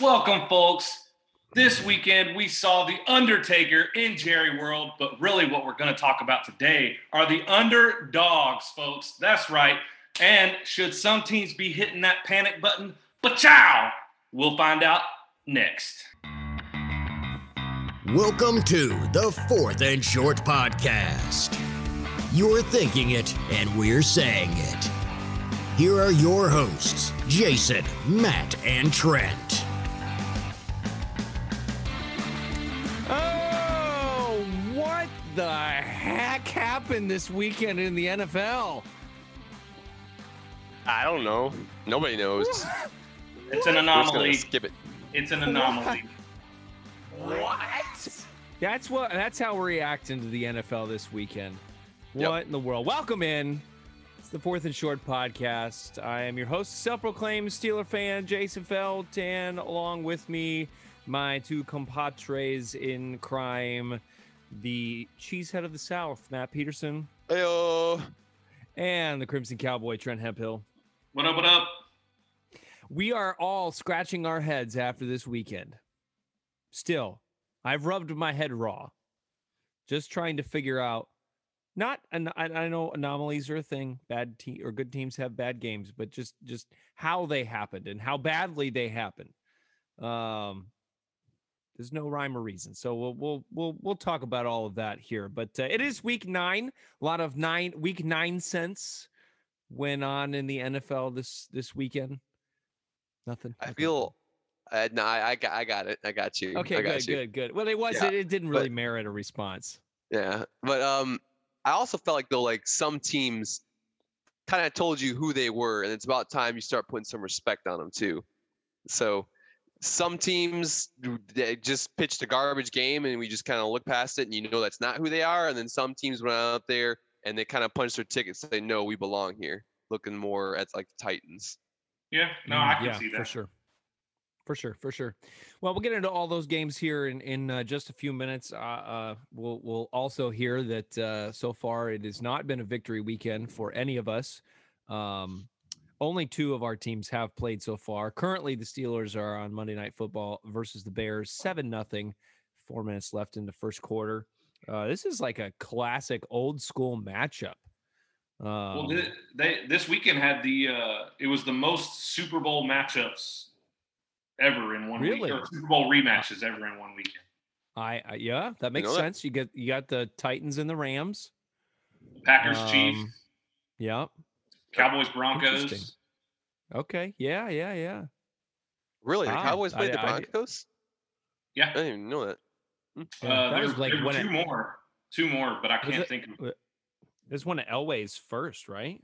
Welcome, folks. This weekend, we saw The Undertaker in Jerry World, but really, what we're going to talk about today are the underdogs, folks. That's right. And should some teams be hitting that panic button? But chow! We'll find out next. Welcome to the Fourth and Short Podcast. You're thinking it, and we're saying it. Here are your hosts, Jason, Matt, and Trent. Happened this weekend in the NFL? I don't know. Nobody knows. It's an We're just gonna anomaly. skip it. It's an anomaly. What? That's what. That's how we're reacting to the NFL this weekend. Yep. What in the world? Welcome in. It's the Fourth and Short podcast. I am your host, self-proclaimed Steeler fan, Jason Felt, and along with me, my two compadres in crime, the cheesehead of the South, Matt Peterson, Heyo. and the Crimson Cowboy, Trent Hemphill. What up, what up? We are all scratching our heads after this weekend. Still, I've rubbed my head raw, just trying to figure out. Not, an, I, I know anomalies are a thing. Bad team or good teams have bad games, but just just how they happened and how badly they happened. Um, there's no rhyme or reason, so we'll we'll we'll we'll talk about all of that here. But uh, it is week nine. A lot of nine week nine cents went on in the NFL this this weekend. Nothing. I feel. Uh, no, I, I got. I got it. I got you. Okay, I got good, you. good, good. Well, it was. Yeah, it, it didn't but- really merit a response. Yeah, but um, I also felt like though, like some teams kind of told you who they were, and it's about time you start putting some respect on them too. So some teams they just pitched a garbage game, and we just kind of look past it, and you know that's not who they are. And then some teams went out there and they kind of punched their tickets, say no, we belong here. Looking more at like the Titans. Yeah, no, I can yeah, see that. for sure. For sure, for sure. Well, we'll get into all those games here in in uh, just a few minutes. Uh, uh, we'll we'll also hear that uh, so far it has not been a victory weekend for any of us. Um, only two of our teams have played so far. Currently, the Steelers are on Monday Night Football versus the Bears, seven nothing. Four minutes left in the first quarter. Uh, this is like a classic old school matchup. Um, Well, they, they this weekend had the uh it was the most Super Bowl matchups ever in one Really? week, or Super Bowl rematches ever in one weekend. I, I yeah, that makes know that? sense. You get you got the Titans and the Rams. Packers, Chiefs, Um, Yeah. Cowboys, Broncos. Okay. Yeah. Yeah. Yeah. Really, the Cowboys I- played the I di- Broncos? I Yeah, I didn't even know that. Yeah, uh, that there's like there were two it, more, two more, but I can't it- think of. There's one of Elway's first, right?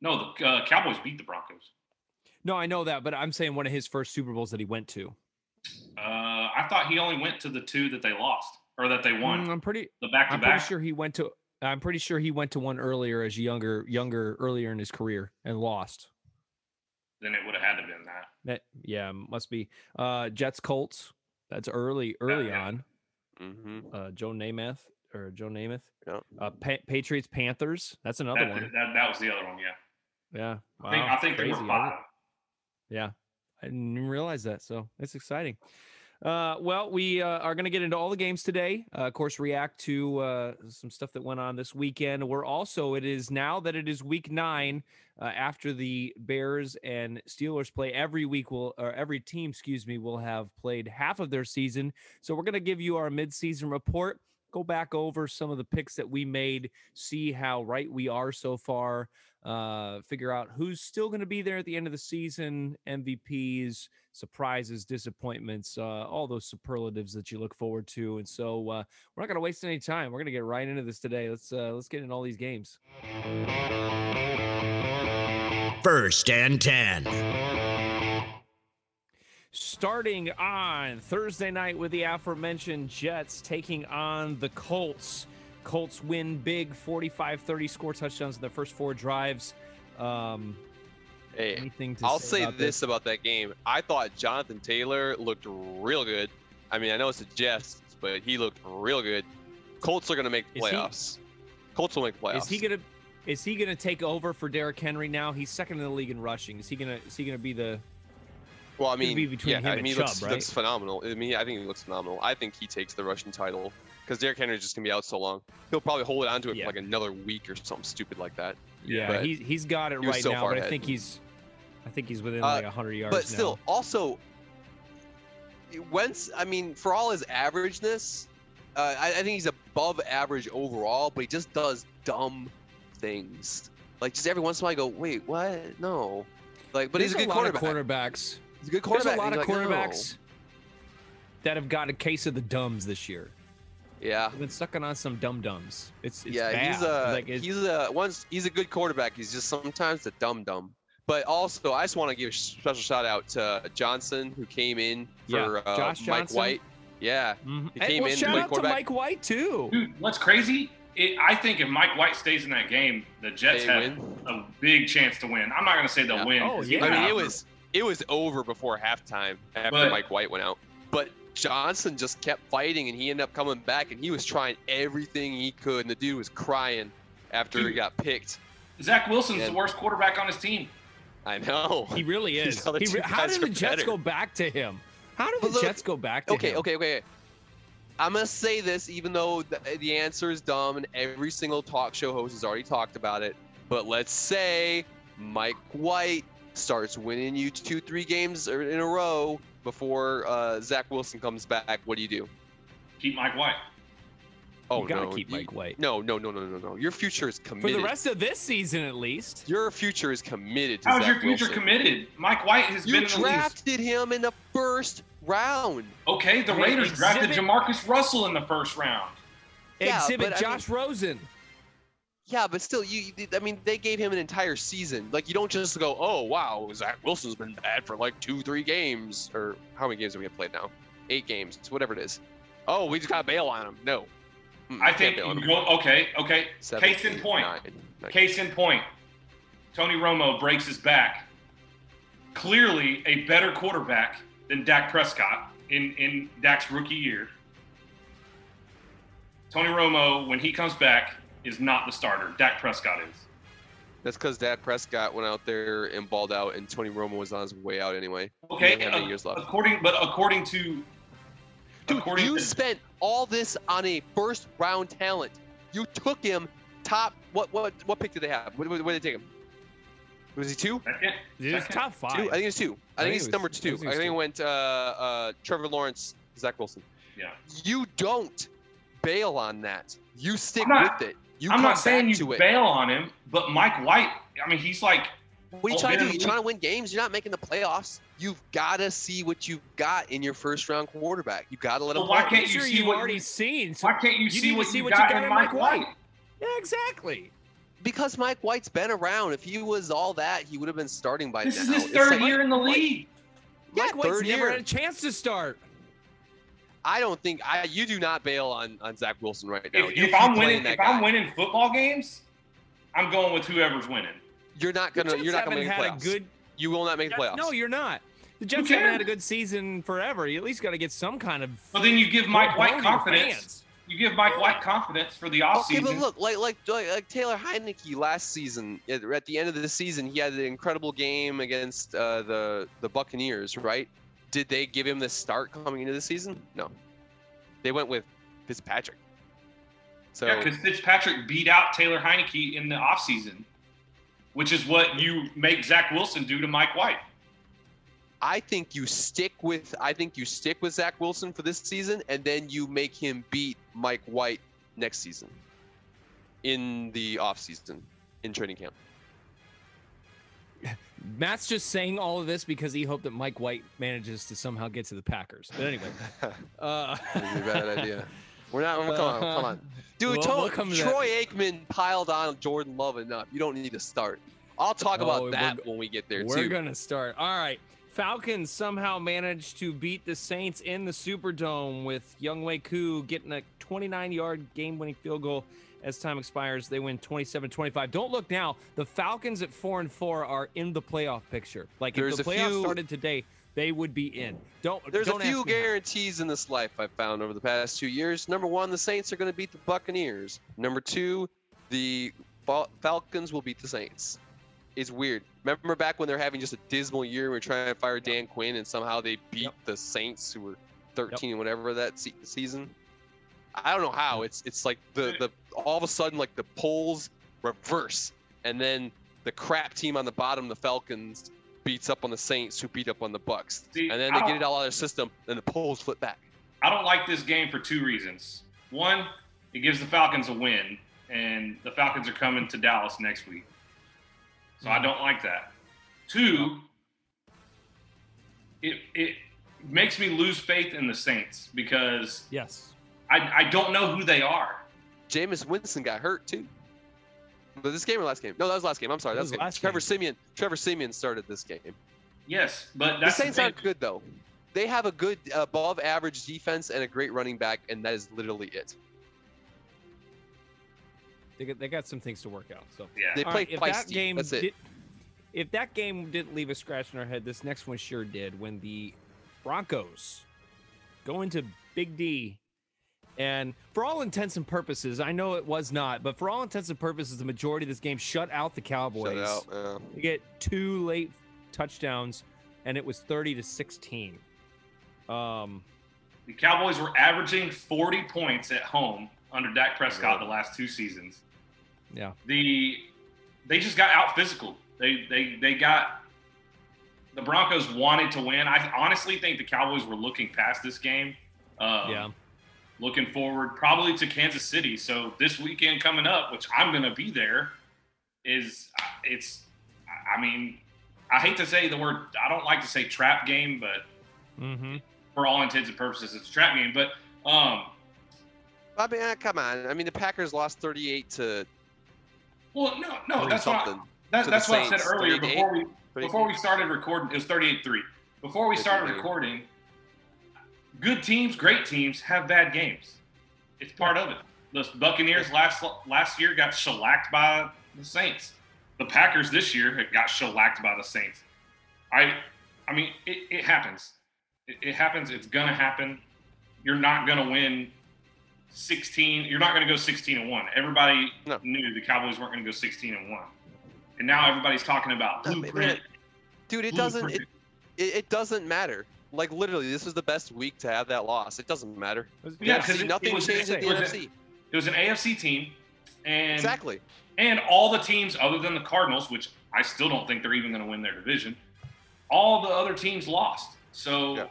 No, the uh, Cowboys beat the Broncos. No, I know that, but I'm saying one of his first Super Bowls that he went to. Uh, I thought he only went to the two that they lost or that they won. Mm, I'm pretty. the back to back. sure he went to. I'm pretty sure he went to one earlier as younger, younger, earlier in his career and lost. Then it would have had to been that. That yeah, must be. Uh, Jets Colts. That's early, early yeah. on. Mm-hmm. Uh, Joe Namath or Joe Namath. Yeah. Uh, pa- Patriots Panthers. That's another That, one. that, that was the other one. Yeah, Yeah. I think Wow, I think there crazy. were five. Yeah, I didn't even realize that. So it's exciting. Uh, well, we uh, are going to get into all the games today. Uh, of course, react to uh, some stuff that went on this weekend. We're also, it is now that it is week nine uh, after the Bears and Steelers play every week. Will or every team, excuse me, will have played half of their season. So we're going to give you our midseason report. Go back over some of the picks that we made, see how right we are so far uh, figure out who's still going to be there at the end of the season, MVPs, surprises, disappointments, uh, all those superlatives that you look forward to. And so uh, we're not going to waste any time. We're going to get right into this today. Let's uh, let's get into all these games. First and 10. Starting on Thursday night with the aforementioned Jets taking on the Colts. Colts win big 45 30, score touchdowns in their first four drives. Um, Hey, anything to I'll say say about this about that game. I thought Jonathan Taylor looked real good. I mean, I know it's a jest, but he looked real good. Colts are going to make the Is he- playoffs. Colts will make the playoffs. Is he gonna is he gonna take over for Derrick Henry now? He's second in the league in rushing. Is he gonna is he gonna be the Well, I mean, be between yeah, I mean, he Chubb, looks, right? looks phenomenal. I mean, I think he looks phenomenal. I think he takes the rushing title because Derrick Henry's just gonna be out so long. He'll probably hold on to it Yeah. for like another week or something stupid like that. Yeah, But he's he's got it he right so now, but I think he's, I think he's within Uh, like hundred yards. but still, now. also, Wentz. I mean, for all his averageness, uh, I, I think he's above average overall. But he just does dumb things. Like just every once in a while, I go, wait, what? No. Like, but There's he's a good lot of quarterback. quarterbacks. He's a good quarterback. There's a lot of you're like, no. quarterbacks that have got a case of the dumbs this year. Yeah. They've been sucking on some dum dums. It's, it's yeah, bad. he's a like it's, he's a once he's a good quarterback. He's just sometimes a dumb dumb. But also, I just want to give a special shout out to Johnson who came in Yeah, for uh, Mike Johnson. White. Yeah, Mhm. he Hey, came well, in, shout played out to. Mike White too. Dude, what's crazy? It, I think if Mike White stays in that game, the Jets They have win. a big chance to win. I'm not going to say they'll Yeah. win. Oh, 'cause yeah. I mean, it was it was over before halftime after But- Mike White went out. But Johnson just kept fighting, and he ended up coming back, and he was trying everything he could, and the dude was crying after he got picked. Zach Wilson's Yeah. the worst quarterback on his team. I know. He really is. He re- how did the are Jets better. go back to him? How did the look- Jets go back to okay, him? okay, okay. Okay. I'm gonna say this, even though the, the answer is dumb, and every single talk show host has already talked about it. But let's say Mike White starts winning you two, three games er, in a row before uh, Zach Wilson comes back. What do you do? Keep Mike White. Oh you gotta no, keep you- Mike White No, no, no, no, no, no. Your future is committed for the rest of this season, at least. your future is committed to How's Zach your future Wilson. committed? Mike White has You been in the league. drafted him in the first round. Okay, the Hey, Raiders drafted exhibit- Jamarcus Russell in the first round. Yeah, Exhibit but I mean- Josh Rosen. Yeah, but still, you. you- I mean, they gave him an entire season. Like, you don't just go, "Oh, wow, Zach Wilson's been bad for like two, three games, or how many games have we played now? Eight games, it's whatever it is. Oh, we just got bail on him. No, I think go okay, okay. Seven, case in point. nine, nine. Case in point. Tony Romo breaks his back. Clearly a better quarterback than Dak Prescott in, in Dak's rookie year. Tony Romo, when he comes back, is not the starter. Dak Prescott is. That's because Dak Prescott went out there and balled out, and Tony Romo was on his way out anyway. Okay, didn't have any uh, years left. according but according to Dude, according you to, spent all this on a first round talent. You took him top. What what what pick did they have? What, what, what did they take him? Was he two? second, It was second. top five. Two? I think it's two. I, I think, think it's it was- number I two. think I think it went uh, uh, Trevor Lawrence, Zach Wilson. Yeah. You don't bail on that. You stick not- with it. You I'm come not saying back you bail on him, but Mike White, I mean, he's like What are you Oh, trying to do? You're trying to win games. You're not making the playoffs. You've got to see what you've got in your first round quarterback. You've got to let him Well, why play. can't you sure see you've what already you- seen. So why can't you, you see what see you what you got got in in Mike Mike White? White. yeah, exactly. Because Mike White's been around. If he was all that, he would have been starting by This now. is his third like- year in the Mike- league. Yeah, Mike White's never year. had a chance to start. I don't think I. You do not bail on on Zach Wilson right now. If, if I'm winning, that if I'm winning football games, I'm going with whoever's winning. You're not gonna. You're not gonna make the had playoffs. a good. You will not make the playoffs. No, you're not. The Jets haven't had a good season forever. You at least got to get some kind of. Well, then you give Mike White confidence. fans. You give Mike White confidence for the Okay, offseason. but look, like like like, like Taylor Heinicke last season, at, at the end of the season, he had an incredible game against uh, the the Buccaneers, right? Did they give him the start coming into the season? No, they went with Fitzpatrick. So Yeah, because Fitzpatrick beat out Taylor Heinicke in the offseason, which is what you make Zach Wilson do to Mike White. I think you stick with I think you stick with Zach Wilson for this season, and then you make him beat Mike White next season in the offseason in training camp. Matt's just saying all of this because he hoped that Mike White manages to somehow get to the Packers. But anyway, uh, a bad idea. We're not. Come on, come on, dude. We'll- Tro- we'll come to that. Troy Aikman piled on Jordan Love enough. You don't need to start. I'll talk Oh, about we're that when we get there We're too. gonna start. All right. Falcons somehow managed to beat the Saints in the Superdome with Younghoe Koo getting a 29-yard game-winning field goal as time expires. They win 27-25. Don't look now. The Falcons at four and four are in the playoff picture. Like There's if the playoffs few- started today, they would be in. Don't. There's don't a few ask me how. guarantees in this life I've found over the past two years. Number one, the Saints are going to beat the Buccaneers. Number two, the Fal- Falcons will beat the Saints. is weird. Remember back when they're having just a dismal year, we we're trying to fire Dan Quinn, and somehow they beat Yep. the Saints, who were 13 and whatever that se- season. I don't know how. It's it's like the the all of a sudden like the polls reverse, and then the crap team on the bottom, the Falcons, beats up on the Saints, who beat up on the Bucks, See, and then they get it all out of their system, and the polls flip back. I don't like this game for two reasons. One, it gives the Falcons a win, and the Falcons are coming to Dallas next week. So I don't like that. Two, it it makes me lose faith in the Saints because Yes. I, I don't know who they are. Jameis Winston got hurt too. But this game or last game? No, that was last game. I'm sorry. That That was was game. last Trevor game. Siemian. Trevor Siemian started this game. Yes, but The that's the Saints thing. aren't good though. They have a good uh, above average defense and a great running back, and that is literally it. They got, they got some things to work out. So Yeah. They All play right, if that game That's it. did, if that game didn't leave a scratch in our head, this next one sure did. When the Broncos go into Big D, and for all intents and purposes, I know it was not, but for all intents and purposes, the majority of this game shut out the Cowboys. Shut out. Yeah. They get two late touchdowns, and it was thirty to sixteen. Um, The Cowboys were averaging 40 points at home under Dak Prescott the last two seasons. yeah, the they just got out physical. They they they got the Broncos wanted to win. I honestly think the Cowboys were looking past this game. Um, yeah. Looking forward probably to Kansas City. So this weekend coming up, which I'm going to be there, is it's. I mean, I hate to say the word. I don't like to say trap game, but Mm-hmm. for all intents and purposes, it's a trap game. But um, I mean, uh, come on. I mean, the Packers lost 38 to well, no, no, 30 that's what something. that, that's what I said earlier before we before we started recording, it was 38-3. Before we started recording, good teams, great teams have bad games. It's part of it. The Buccaneers last last year got shellacked by the Saints. The Packers this year got shellacked by the Saints. I, I mean, it, it happens. It, it happens. It's gonna happen. You're not gonna win 16. You're not gonna go 16 and one. Everybody No. knew the Cowboys weren't gonna go 16 and one, and now everybody's talking about No, man, blueprint. Dude, it doesn't. It, it doesn't matter. Like literally, this was the best week to have that loss. It doesn't matter. Yeah, The 'cause NFC, it- nothing was- changed in the was- NFC. It was an AFC team, and Exactly. and all the teams other than the Cardinals, which I still don't think they're even going to win their division, all the other teams lost. So Yeah.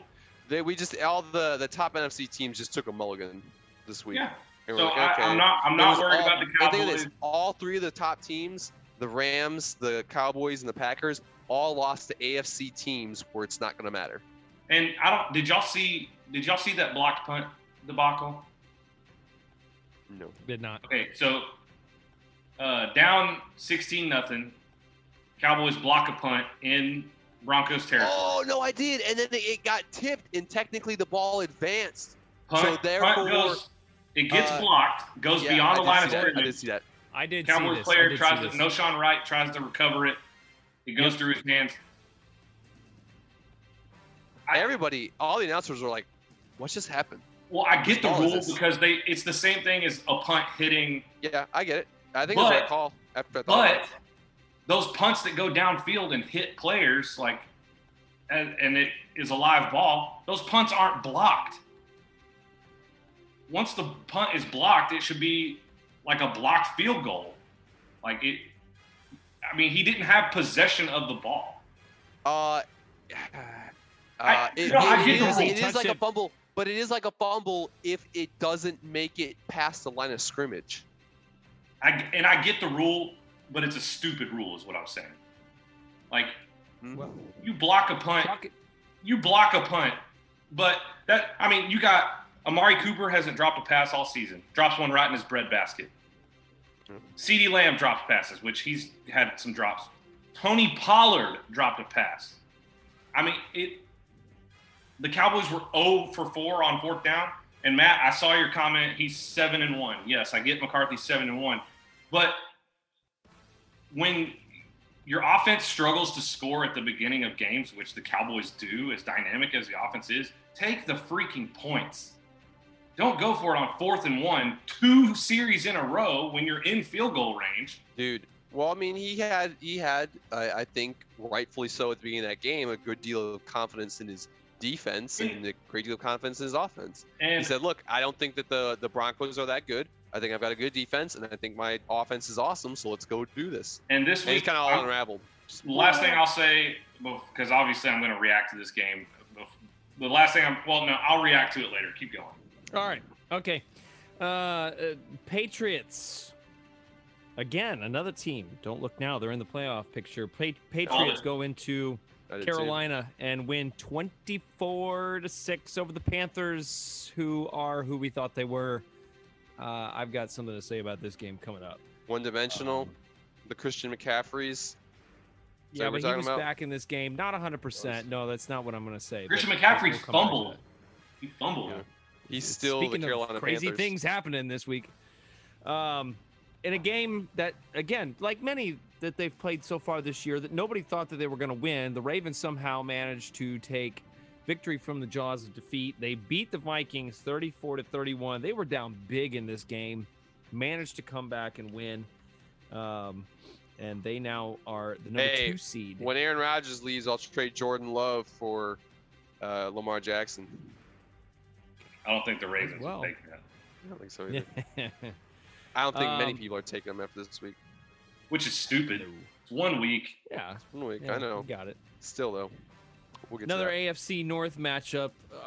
They, we just all the the top NFC teams just took a mulligan this week. yeah. So like, I, okay. I'm not I'm not worried all- about the and think of Cowboys. this, all three of the top teams, the Rams, the Cowboys, and the Packers, all lost to AFC teams where it's not going to matter. And I don't. Did y'all see? Did y'all see that blocked punt debacle? No. Did not. Okay, so uh, down 16 nothing. Cowboys block a punt in Broncos territory. Oh no, I did, and then it got tipped, and technically the ball advanced. punt, so punt therefore, goes. It gets uh, blocked, goes Yeah, beyond I the line of that. I scrimmage. did see that. I did Cowboys see this. player did tries to no Sean Wright tries to recover it. It goes through his hands. Everybody, all the announcers were like, "What just happened?" Well, I get the rule because they it's the same thing as a punt hitting, Yeah, I get it. I think was a call after about but those punts that go downfield and hit players like and, and it is a live ball, those punts aren't blocked. Once the punt is blocked, it should be like a blocked field goal. Like it I mean, he didn't have possession of the ball. Uh, I- uh, it, no, it get the is, rule. it is like a it. fumble, but it is like a fumble if it doesn't make it past the line of scrimmage. I, and I get the rule, but it's a stupid rule, is what I'm saying. Like, Hmm? Well, you block a punt, talk it- you block a punt, but that, I mean, you got Amari Cooper hasn't dropped a pass all season, drops one right in his breadbasket. Hmm. CeeDee Lamb drops passes, which he's had some drops. Tony Pollard dropped a pass. I mean, it. The Cowboys were 0 for 4 on fourth down. And Matt, I saw your comment. He's seven and one. Yes, I get McCarthy seven and one, but when your offense struggles to score at the beginning of games, which the Cowboys do, as dynamic as the offense is, take the freaking points. Don't go for it on fourth and one, two series in a row when you're in field goal range. Dude, Well, I mean, he had he had I, I think rightfully so at the beginning of that game a good deal of confidence in his defense and a great deal of confidence in his offense. He said, "Look, I don't think that the the Broncos are that good. I think I've got a good defense, and I think my offense is awesome. So let's go do this." and this And he's week, kind of all I'm- unraveled. last thing I'll say, because obviously I'm going to react to this game. The last thing I'm well, no, I'll react to it later. Keep going. All right. Okay. Uh, uh, Patriots. Again, another team. Don't look now. They're in the playoff picture. Pa- Patriots go into I did too. Carolina and win 24 to 6 over the Panthers, who are who we thought they were. Uh, I've got something to say about this game coming up. one dimensional. Um, the Christian McCaffreys. Is Yeah, but he was about? back in this game. Not 100%. No, that's not what I'm going to say. Christian but McCaffrey we'll come back to fumbled. He fumbled. Yeah. He's still Speaking the Carolina of crazy Panthers. things happening this week. Um, in a game that, again, like many that they've played so far this year, that nobody thought that they were going to win. The Ravens somehow managed to take victory from the jaws of defeat. They beat the Vikings 34 to 31. They were down big in this game, managed to come back and win. Um, and they now are the number Hey, two seed. When Aaron Rodgers leaves, I'll trade Jordan Love for uh, Lamar Jackson. I don't think the Ravens Well. will take that. I don't think so either. I don't think many Um, people are taking him after this week. Which is stupid. It's one week. yeah, One week, yeah, I know. Got it. Still though, we'll get Another to that. AFC North matchup. Uh,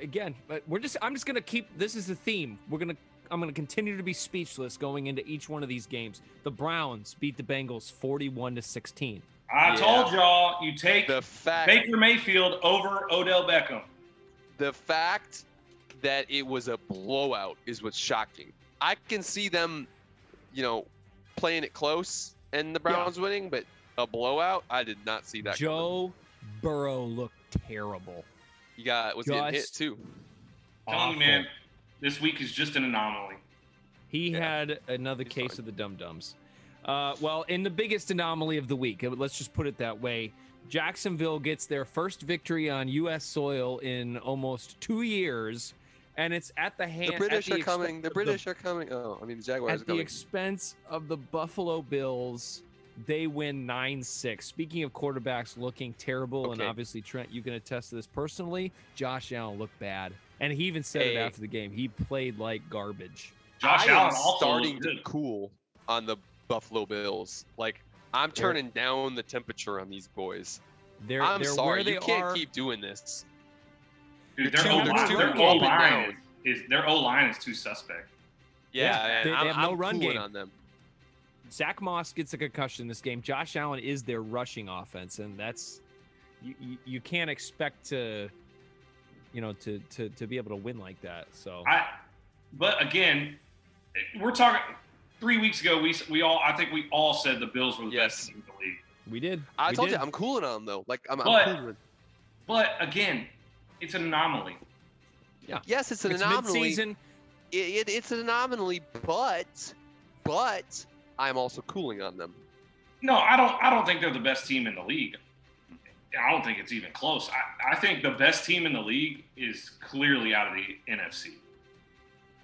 again, but we're just I'm just gonna keep this is the theme. We're gonna I'm gonna continue to be speechless going into each one of these games. The Browns beat the Bengals 41 to 16. I Yeah. told y'all you take the fact Baker Mayfield over Odell Beckham. the fact that it was a blowout is what's shocking. I can see them, you know, playing it close and the Browns winning, but a blowout, I did not see that. coming. Joe Burrow looked terrible. you got was getting hit just too. Telling you, man, this week is just an anomaly. He Yeah. had another He's case fine. of the dum dums. Uh, well, in the biggest anomaly of the week, uh, let's just put it that way. Jacksonville gets their first victory on U.S. soil in almost two years, and it's at the hand. The British the are expense coming. The of British are coming. Oh, I mean the Jaguars at are the coming. expense of the Buffalo Bills. They win 9 6. Speaking of quarterbacks looking terrible, and obviously, Trent, you can attest to this personally. Josh Allen looked bad. And he even said it after the game. He played like garbage. Josh I Allen am starting to cool on the Buffalo Bills. Like I'm turning down the temperature on these boys. They're, I'm they're sorry, where they you can't are. keep doing this. Dude, their too- O line, their O line is, is their O line is too suspect. Yeah, Yeah, man, they- they I'm, have no I'm run game. on them. Zack Moss gets a concussion this game. Josh Allen is their rushing offense, and that's you, you, you can't expect to, you know, to, to to be able to win like that. So I, but again, we're talking three weeks ago. We we all I think we all said the Bills were the Yes. best team in the league. we did. I we told did. you I'm cooling on them though. Like I'm, But- I'm cooling. But again, it's an anomaly. Yeah. Yes, it's an it's anomaly. mid-season. It, it, it's an anomaly, but but I'm also cooling on them. No, I don't. I don't think they're the best team in the league. I don't think it's even close. I, I think the best team in the league is clearly out of the NFC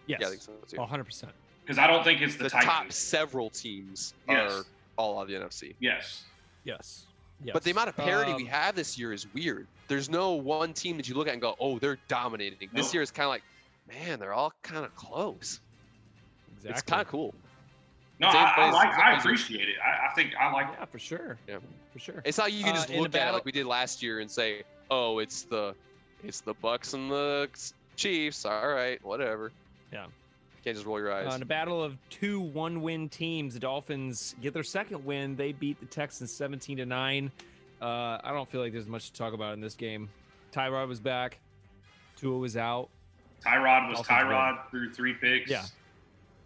Yes, Yeah, I think so too. 100. percent because I don't think it's the, the top several teams Yes. are all out of the NFC. Yes. Yes. Yes. But the amount of parity we Um, have this year is weird. There's no one team that you look at and go, "Oh, they're dominating." This year is kind of like, man, they're all kind of close. Exactly. It's kind of cool. No, I, I like. I appreciate it. I, I think I like. Yeah, for sure. Yeah. for sure. It's not you can Uh, just in the look at it like we did last year and say, "Oh, it's the, it's the Bucks and the Chiefs." All right, whatever. Yeah. Can't just roll your eyes. Uh, in a battle of two one-win teams, the Dolphins get their second win. They beat the Texans 17 to nine. Uh, I don't feel like there's much to talk about in this game. Tyrod was back. Tua was out. Tyrod was Dolphins win. Tyrod threw three picks. Yeah.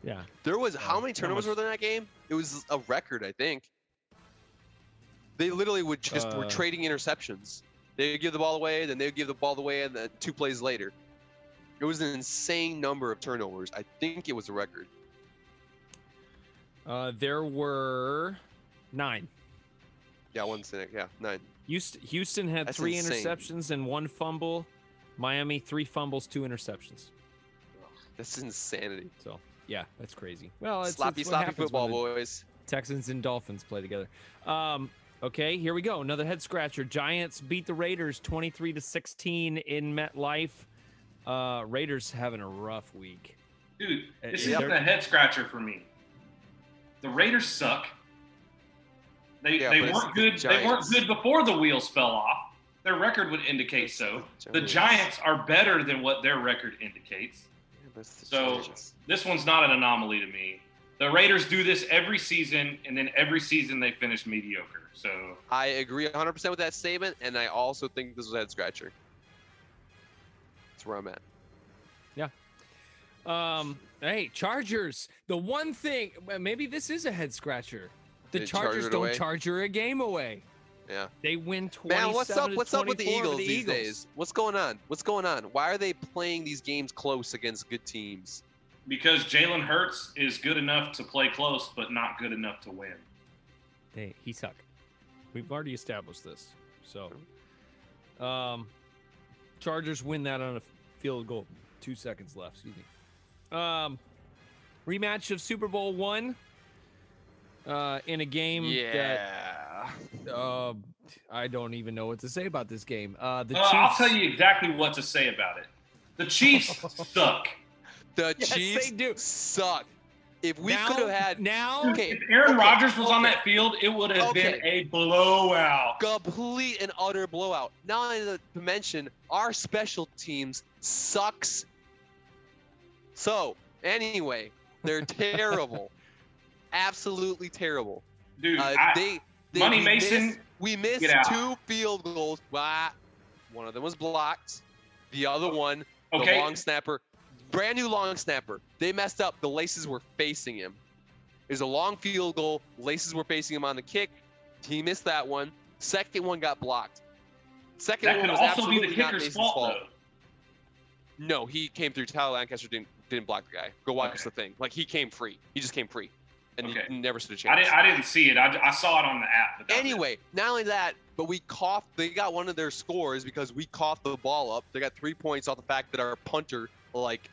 Yeah. There was how many turnovers were there in that game? It was a record, I think. They literally would just were Uh, trading interceptions. They would give the ball away, then they would give the ball away, and then two plays later. It was an insane number of turnovers. I think it was a record. Uh, there were nine. Yeah, one second. Yeah, nine. Houston, Houston had That's three insane. interceptions and one fumble. Miami three fumbles, two interceptions. That's insanity. So yeah, that's crazy. Well, it's, sloppy, it's sloppy football, boys. Texans and Dolphins play together. Um, okay, here we go. Another head scratcher. Giants beat the Raiders 23 to 16 in MetLife. Uh, Raiders having a rough week. Dude, this Yep. isn't a head scratcher for me. The Raiders suck. They Yeah, they weren't the good. They weren't good before the wheels fell off. Their record would indicate so. The Giants are better than what their record indicates. Yeah, but it's the So- Giants. This one's not an anomaly to me. The Raiders do this every season, and then every season they finish mediocre. So I agree 100% with that statement, and I also think this was a head scratcher. That's where I'm at. Yeah. Um, hey, Chargers. The one thing, maybe this is a head scratcher. The They Chargers charge don't away? charger a game away. Yeah. They win 27 Man, what's up? to What's up with the Eagles the these Eagles. days? What's going on? What's going on? Why are they playing these games close against good teams? because Jalen Hurts is good enough to play close, but not good enough to win. They, he suck. We've already established this. So, um, Chargers win that on a field goal. Two seconds left. Excuse me. Um, rematch of Super Bowl one. Uh, in a game that uh, I don't even know what to say about this game. Uh, the Uh, Chiefs. I'll tell you exactly what to say about it. The Chiefs suck. The Yes, they Chiefs do. suck. If we could have had now. Okay, If Aaron okay, Rodgers was on that field, it would have been a blowout. complete and utter blowout. Not only to mention our special teams sucks. So anyway, they're terrible, absolutely terrible. Dude, Uh, I, they, they Money we Mason, missed, we missed two field goals. Wah. One of them was blocked. The other one, the long snapper, brand new long snapper. They messed up. The laces were facing him. It was a long field goal. Laces were facing him on the kick. He missed that one. Second one got blocked. Second that one could was also be absolutely the not Mason's fault, fault. No, he came through. Tyler Lancaster didn't didn't block the guy. Go watch Okay. the thing. Like he came free. He just came free, and Okay. he never stood a chance. I didn't, I didn't see it. I, I saw it on the app. It. Anyway, not only that, but we coughed. They got one of their scores because we coughed the ball up. They got three points off the fact that our punter, like,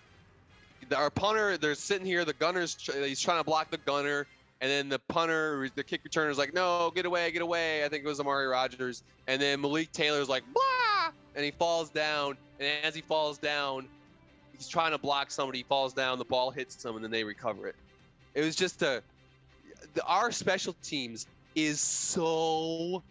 our punter, they're sitting here. The gunner's he's trying to block the gunner, and then the punter, the kick returner's like, "No, get away, get away." I think it was Amari Rogers, and then Malik Taylor's like, "Blah!" and he falls down. And as he falls down, he's trying to block somebody. He falls down. The ball hits him, and then they recover it. It was just a. The, our special teams is so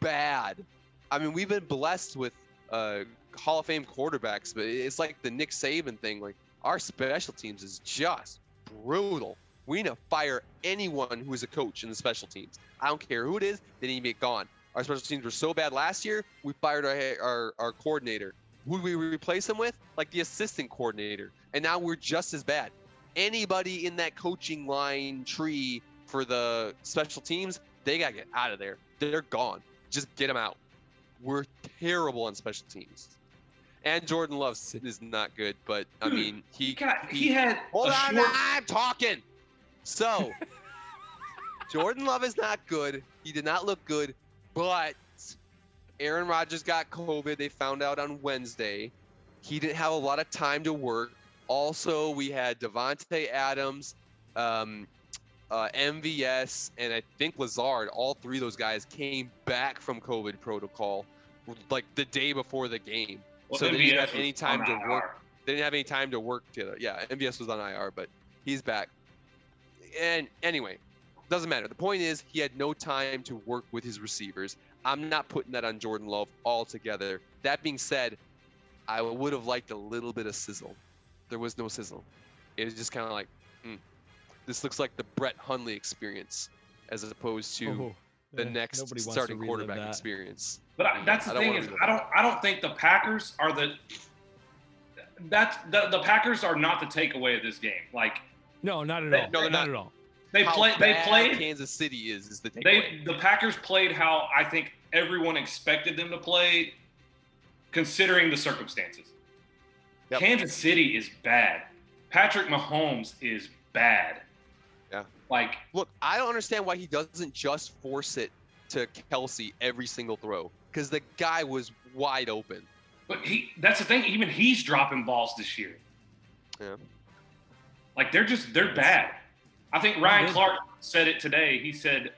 bad. I mean, we've been blessed with uh, Hall of Fame quarterbacks, but it's like the Nick Saban thing. Like our special teams is just brutal. We need to fire anyone who is a coach in the special teams. I don't care who it is; they need to be gone. Our special teams were so bad last year. We fired our our, our coordinator. Who we replace him with? Like the assistant coordinator, and now we're just as bad. Anybody in that coaching line tree for the special teams, they gotta get out of there. They're gone. Just get them out. We're terrible on special teams. And Jordan Love is not good, but I mean, he He, he had Hold on, short. I'm talking. So, Jordan Love is not good. He did not look good, but Aaron Rodgers got COVID. They found out on Wednesday. He didn't have a lot of time to work. Also, we had Davante Adams, um, uh, MVS, and I think Lazard. All three of those guys came back from COVID protocol like the day before the game. Well, so they didn't have any time to IR. work they didn't have any time to work together. Yeah, MVS was on IR, but he's back. And anyway, doesn't matter. The point is, he had no time to work with his receivers. I'm not putting that on Jordan Love altogether. That being said, I would have liked a little bit of sizzle. There was no sizzle. It was just kind of like, hmm, this looks like the Brett Hundley experience, as opposed to Oh, the eh, next nobody wants to starting quarterback that. experience. But I, that's the I thing is, I don't, I don't think the Packers are the. That's the the Packers are not the takeaway of this game. Like No, not at They- all. no, they're not not. at all. they How play, they played, Kansas City is is the takeaway. they the Packers played how I think everyone expected them to play, considering the circumstances. Yep. Kansas City is bad. Patrick Mahomes is bad. Yeah. Like Look, I don't understand why he doesn't just force it to Kelsey every single throw because the guy was wide open. But he that's the thing, even he's dropping balls this year. Yeah. Like they're just they're bad. I think Ryan. Clark said it today. He said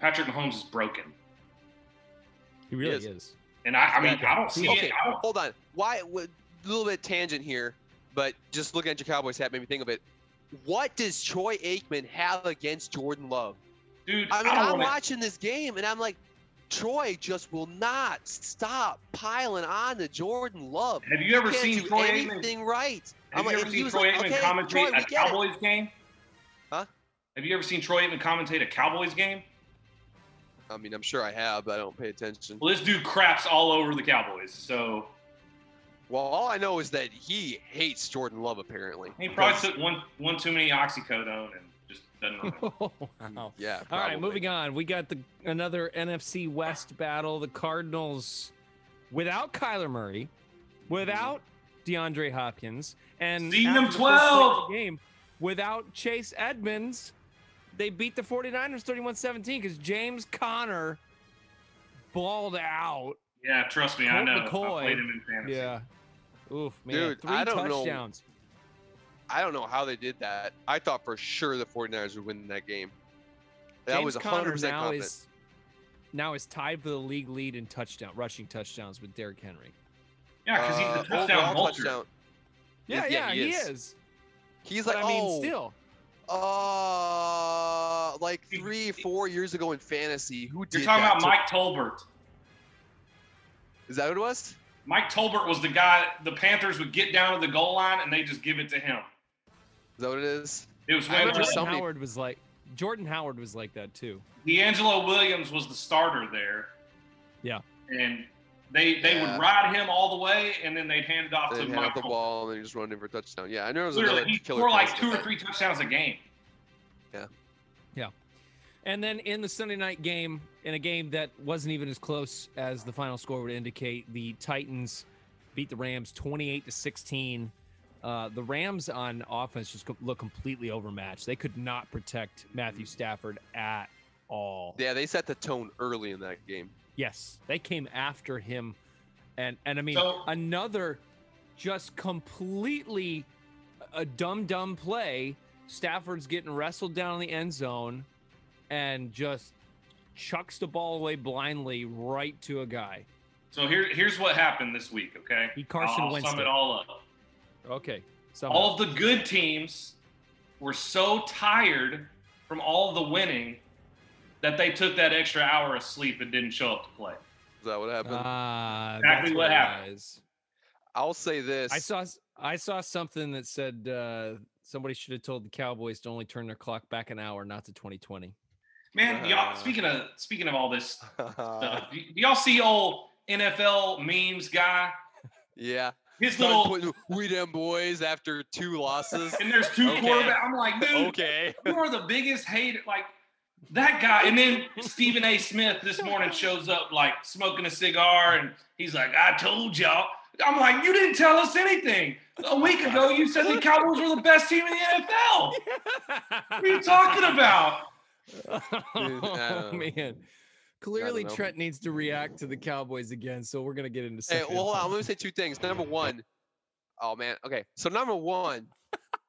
Patrick Mahomes is broken, He really is. is. and I, I mean, I don't see Okay, it. I don't, hold on. Why? A little bit tangent here, but just looking at your Cowboys hat made me think of it. What does Troy Aikman have against Jordan Love? dude, I mean, don't I'm wanna- watching this game and I'm like, Troy just will not stop piling on to Jordan Love. Have you ever seen Troy Aikman? anything right. Have I'm you like, ever seen Troy like, Aikman okay, commentate Troy, a get it. Cowboys game? Huh? Have you ever seen Troy Aikman commentate a Cowboys game? I mean, I'm sure I have, but I don't pay attention. Well, this dude craps all over the Cowboys, so Well, all I know is that he hates Jordan Love apparently. he probably took one one too many oxycodone and just oh, wow. Mm, yeah. All right, moving on. We got the another NFC West battle. The Cardinals without Kyler Murray, without DeAndre Hopkins, and Seeing them the first play of 12. the game without Chase Edmonds. They beat the 49ers 31-17 because James Conner balled out. yeah, trust me, I know. McCoy. I played him in fantasy. Yeah. Oof, man. Dude, Three I don't know. Touchdowns. I don't know how they did that. I thought for sure the 49ers would win that game. That James was 100% Conner now confident. is now is tied for the league lead in touchdown rushing touchdowns with Derrick Henry. Yeah, because he's Uh, the touchdown overall vulture. touchdown. Yeah, yeah, yeah, he he, is. is. He's But like, I mean, oh, still, uh, like three, four years ago in fantasy, who did You're talking that about to- Mike Tolbert. Is that what it was? Mike Tolbert was the guy the Panthers would get down to the goal line and they just give it to him. Is that what it is? It was I when Jordan somebody- Howard was like Jordan Howard was like that too. DeAngelo Williams was the starter there. Yeah. And they they Yeah. would ride him all the way and then they'd hand it off They to hand Mike the ball and then just run in for a touchdown. Yeah, I know it was Literally, another he killer. scored like two or three touchdowns a game. Yeah. Yeah. And then in the Sunday night game, in a game that wasn't even as close as the final score would indicate, the Titans beat the Rams 28 to 16. Uh, the Rams on offense just look completely overmatched. They could not protect Matthew Stafford at all. Yeah, they set the tone early in that game. Yes, they came after him, and and I mean So- another just completely a dumb dumb play. Stafford's getting wrestled down in the end zone, and just chucks the ball away blindly right to a guy. So here, here's what happened this week, okay? He Carson I'll, I'll sum it. it all up. Okay, so All of the good teams were so tired from all the winning that they took that extra hour of sleep and didn't show up to play. Is that what happened? Ah, Exactly that's what happened. I'll say this. I saw I saw something that said uh, somebody should have told the Cowboys to only turn their clock back an hour, not to 2020. Man, y'all. Uh. Speaking of speaking of all this stuff, do, do y'all see old NFL memes guy? yeah. His Start little putting we them boys after two losses. and there's two Okay. quarterbacks. I'm like, dude, okay. you are the biggest hater. Like that guy. And then Stephen A. Smith this morning shows up like smoking a cigar, and he's like, "I told y'all." I'm like, "You didn't tell us anything." A week ago, you said the Cowboys were the best team in the NFL. What are you talking about? Oh, dude, oh don't know. man. Clearly. Trent needs to react to the Cowboys again, so we're gonna get into Hey, well, hold on. Let me say two things. Number one, oh man. Okay, so number one,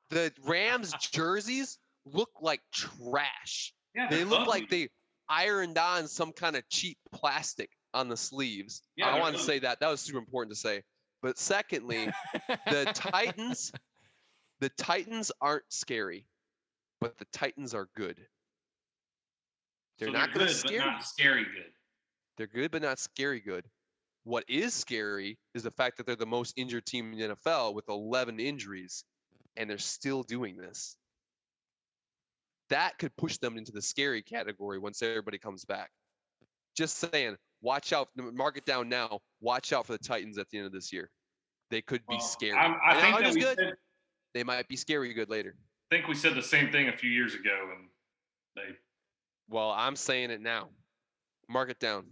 the Rams jerseys look like trash. Yeah, They look ugly. like they ironed on some kind of cheap plastic on the sleeves. Yeah, I want to say that. That was super important to say. But secondly, the Titans, the Titans aren't scary, but the Titans are good. They're So not going to good, but not scary good. They're good, but not scary good. What is scary is the fact that they're the most injured team in the NFL with 11 injuries, and they're still doing this. That could push them into the scary category once everybody comes back. Just saying, watch out. Mark it down now. Watch out for the Titans at the end of this year. They could be Well, scary. I'm- I And think not that we good. said, They might be scary good later. I think we said the same thing a few years ago, and they Well, I'm saying it now. Mark it down.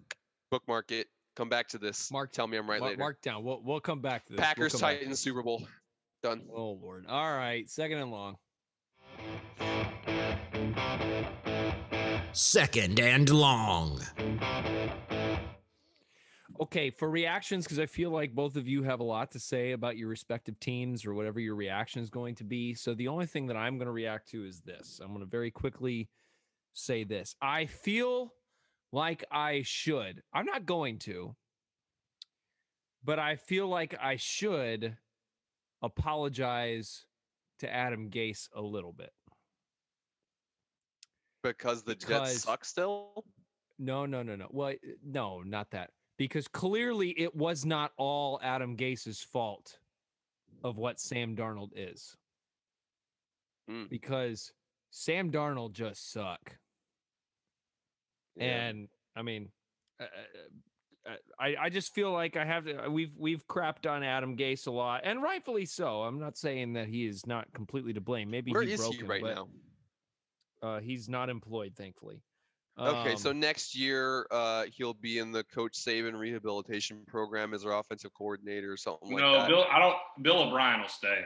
Bookmark it. Come back to this. Mark- Tell me I'm right Mark, later. mark down. We'll we'll come back to this. We'll Packers come back Titans this. Super Bowl. Done. Oh Lord. All right, second and long. Second and long. Okay, for reactions, because I feel like both of you have a lot to say about your respective teams or whatever your reaction is going to be. So the only thing that I'm going to react to is this. I'm going to very quickly say this. I feel like I should. I'm not going to, but I feel like I should apologize to Adam Gase a little bit. Because the Because- Jets suck still. No, no, no, no. Well, eh, no, not that. Because clearly it was not all Adam Gase's fault of what Sam Darnold is. Mm. Because Sam Darnold just suck. Yeah. And I mean, uh, uh, uh, I I just feel like I have to. We've we've crapped on Adam Gase a lot, and rightfully so. I'm not saying that he is not completely to blame. Maybe where he is broke he him, right but, now? Uh, he's not employed, thankfully. Okay, so Um, next year uh, he'll be in the Coach Saban rehabilitation program as our offensive coordinator or something like no, that. Bill. I don't. Bill O'Brien will stay.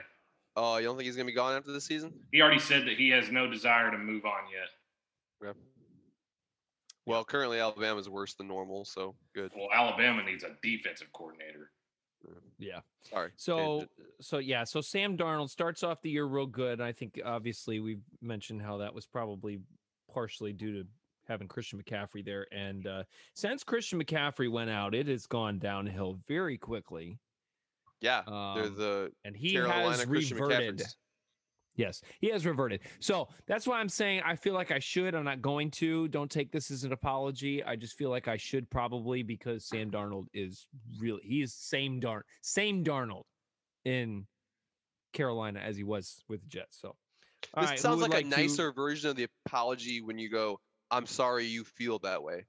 Oh, you don't think he's gonna be gone after the season? He already said that he has no desire to move on yet. Well, currently Alabama's worse than normal, so good. Well, Alabama needs a defensive coordinator. yeah. Sorry. So so yeah, so Sam Darnold starts off the year real good. and I think obviously we've mentioned how that was probably partially due to having Christian McCaffrey there. And uh, since Christian McCaffrey went out, it has gone downhill very quickly. yeah, Um, they're the and he Carolina has Christian reverted. McCaffreys. Yes, he has reverted. So that's why I'm saying I feel like I should. I'm not going to. Don't take this as an apology. I just feel like I should probably because Sam Darnold is really he is same darn same Darnold in Carolina as he was with the Jets. So This right, sounds would like, a to- nicer version of the apology when you go, "I'm sorry you feel that way."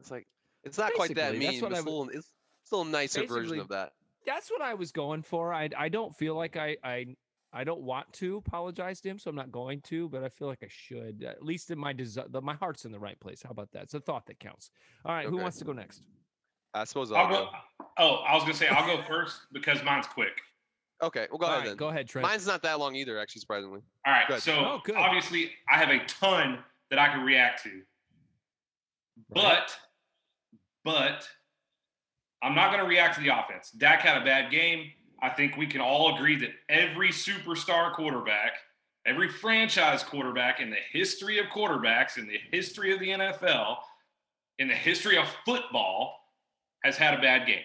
It's like it's not quite that Basically, that's mean. what it's, would- little, it's still a nicer version of that. That's what I was going for. I I don't feel like I I I don't want to apologize to him, so I'm not going to. But I feel like I should. At least in my desire, my heart's in the right place. How about that? It's a thought that counts. All right, who wants to go next? I suppose I'll I'll go. go. Oh, I was gonna say I'll go first because mine's quick. Okay, well go All ahead right, then. go ahead, Trent. Mine's not that long either, actually, surprisingly. All right. Good. So Oh, good. obviously I have a ton that I can react to, but but I'm not going to react to the offense. Dak had a bad game. I think we can all agree that every superstar quarterback, every franchise quarterback in the history of quarterbacks, in the history of the NFL, in the history of football, has had a bad game.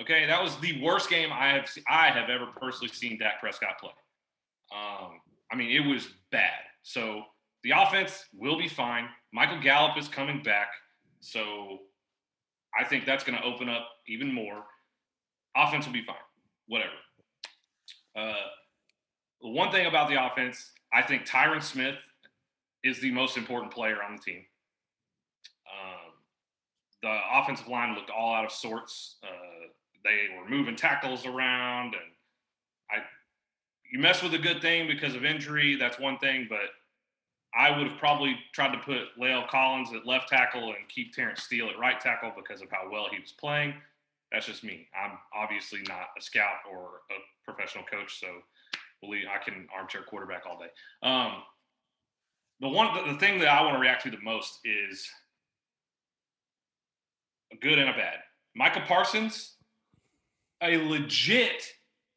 Okay, that was the worst game I have I have ever personally seen Dak Prescott play. Um, I mean, it was bad. So the offense will be fine. Michael Gallup is coming back, so I think that's going to open up even more. Offense will be fine. Whatever. Uh, one thing about the offense, I think Tyron Smith is the most important player on the team. Um, the offensive line looked all out of sorts. Uh, they were moving tackles around, and I you mess with a good thing because of injury, that's one thing, but I would have probably tried to put La'el Collins at left tackle and keep Terence Steele at right tackle because of how well he was playing. That's just me. I'm obviously not a scout or a professional coach, so believe I can armchair quarterback all day. Um, the one, the, the thing that I want to react to the most is a good and a bad. Micah Parsons, a legit,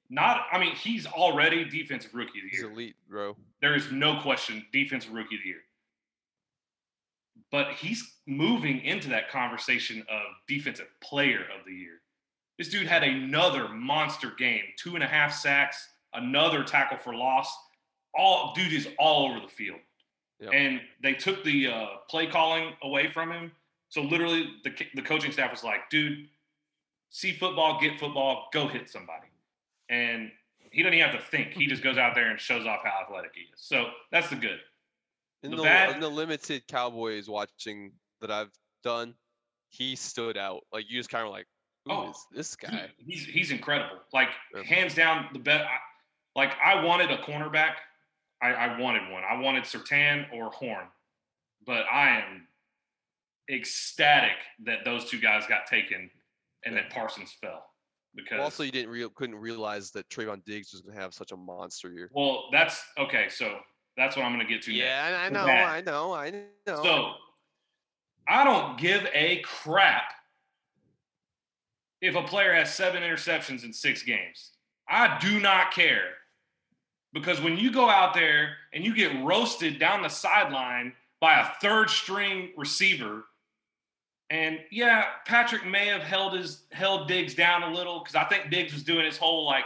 not. I mean, he's already defensive rookie of the He's year. elite, bro. There is no question, defensive rookie of the year. But he's moving into that conversation of defensive player of the year. This dude had another monster game, two and a half sacks, another tackle for loss. All dude is all over the field. Yep. And they took the uh, play calling away from him. So literally, the the coaching staff was like, "Dude, see football, get football, go hit somebody." And he doesn't even have to think. He just goes out there and shows off how athletic he is. So that's the good. In The the, bad- in the limited Cowboys watching that I've done, he stood out. Like you just kind of like, who Oh, is this guy? he's he's incredible. Like Yeah. hands down the best. Like I wanted a cornerback. I, I wanted one. I wanted Surtain or Horn, but I am ecstatic that those two guys got taken and that Parsons fell because also, you didn't real couldn't realize that Trevon Diggs was going to have such a monster year. well that's okay. So that's what I'm going to get to. next. Yeah, I know. I know, I know. So I don't give a crap if a player has seven interceptions in six games. I do not care because when you go out there and you get roasted down the sideline by a third string receiver, and yeah, Patrick may have held his held Diggs down a little because I think Diggs was doing his whole like,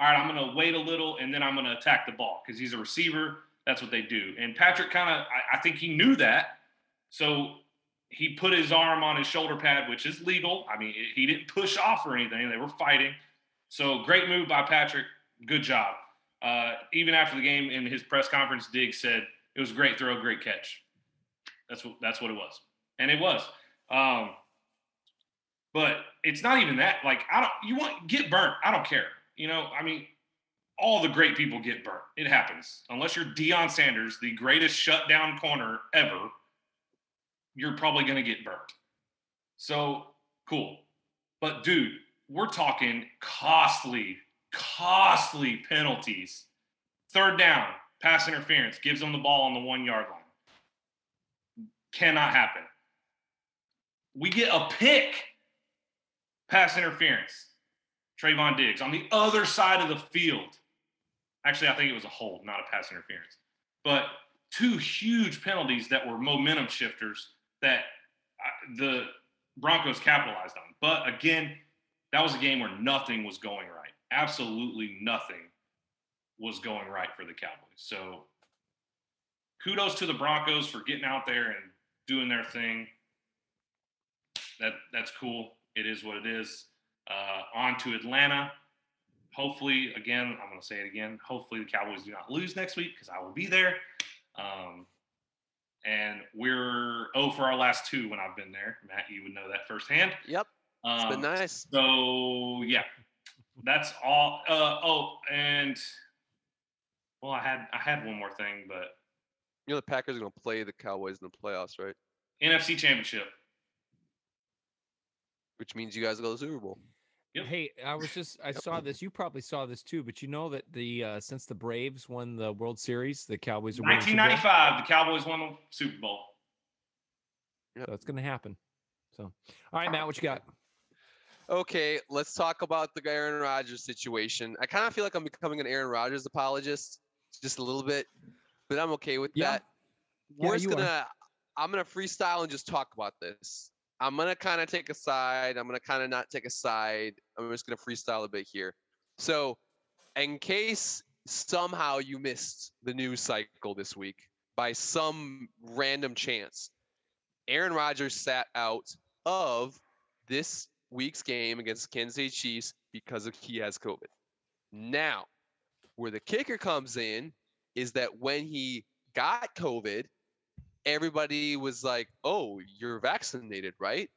all right, I'm to wait a little and then I'm to attack the ball because he's a receiver. That's what they do. And Patrick kind of, I, I think he knew that, so he put his arm on his shoulder pad, which is legal. I mean, he didn't push off or anything. They were fighting. So great move by Patrick. Good job. Uh, even after the game in his press conference, Diggs said it was a great throw, great catch. That's what that's what it was, and it was. Um, but it's not even that. Like I don't. You want get burnt. I don't care. You know. I mean, all the great people get burnt. It happens. Unless you're Deion Sanders, the greatest shutdown corner ever, you're probably going to get burnt. So cool. But dude, we're talking costly, costly penalties. Third down, pass interference, gives them the ball on the one yard line. Cannot happen. We get a pick, pass interference. Trevon Diggs on the other side of the field. Actually, I think it was a hold, not a pass interference. But two huge penalties that were momentum shifters that uh, the Broncos capitalized on. But again, that was a game where nothing was going right. Absolutely nothing was going right for the Cowboys. So kudos to the Broncos for getting out there and doing their thing. That that's cool. It is what it is. Uh, on to Atlanta. Hopefully, again, I'm going to say it again. Hopefully, the Cowboys do not lose next week because I will be there. Um, and we're oh for our last two when I've been there. Matt, you would know that firsthand. Yep. It's Um, been nice. So yeah, that's all. Uh, oh, and well, I had I had one more thing, but You know the Packers are gonna play the Cowboys in the playoffs, right? NFC Championship. Which means you guys go to the Super Bowl. Yep. Hey, I was just I saw this. You probably saw this too, but you know that the uh, since the Braves won the World Series, the Cowboys are winning the Super Bowl? 1995, the Cowboys won the Super Bowl. So it's going to happen. So, all right, Matt, what you got? Okay, let's talk about the Aaron Rodgers situation. I kind of feel like I'm becoming an Aaron Rodgers apologist, just a little bit, but I'm okay with Yeah. that. Yeah, We're just you gonna, I'm gonna freestyle and just talk about this. I'm gonna kind of take a side. I'm gonna kind of not take a side. I'm just gonna freestyle a bit here. So, in case somehow you missed the news cycle this week by some random chance, Aaron Rodgers sat out of this week's game against the Kansas City Chiefs because of he has COVID. Now, where the kicker comes in is that when he got COVID, everybody was like, "Oh, you're vaccinated, right?"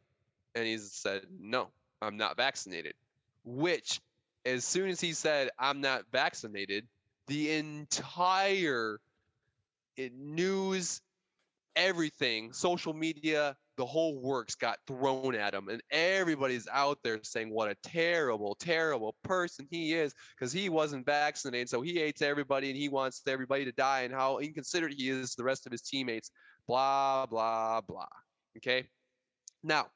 And he said, "No, I'm not vaccinated." Which, as soon as he said, "I'm not vaccinated," the entire eh, news, everything, social media, the whole works got thrown at him, and everybody's out there saying what a terrible, terrible person he is because he wasn't vaccinated, so he hates everybody and he wants everybody to die, and how inconsiderate he is to the rest of his teammates. Blah blah blah. Okay, now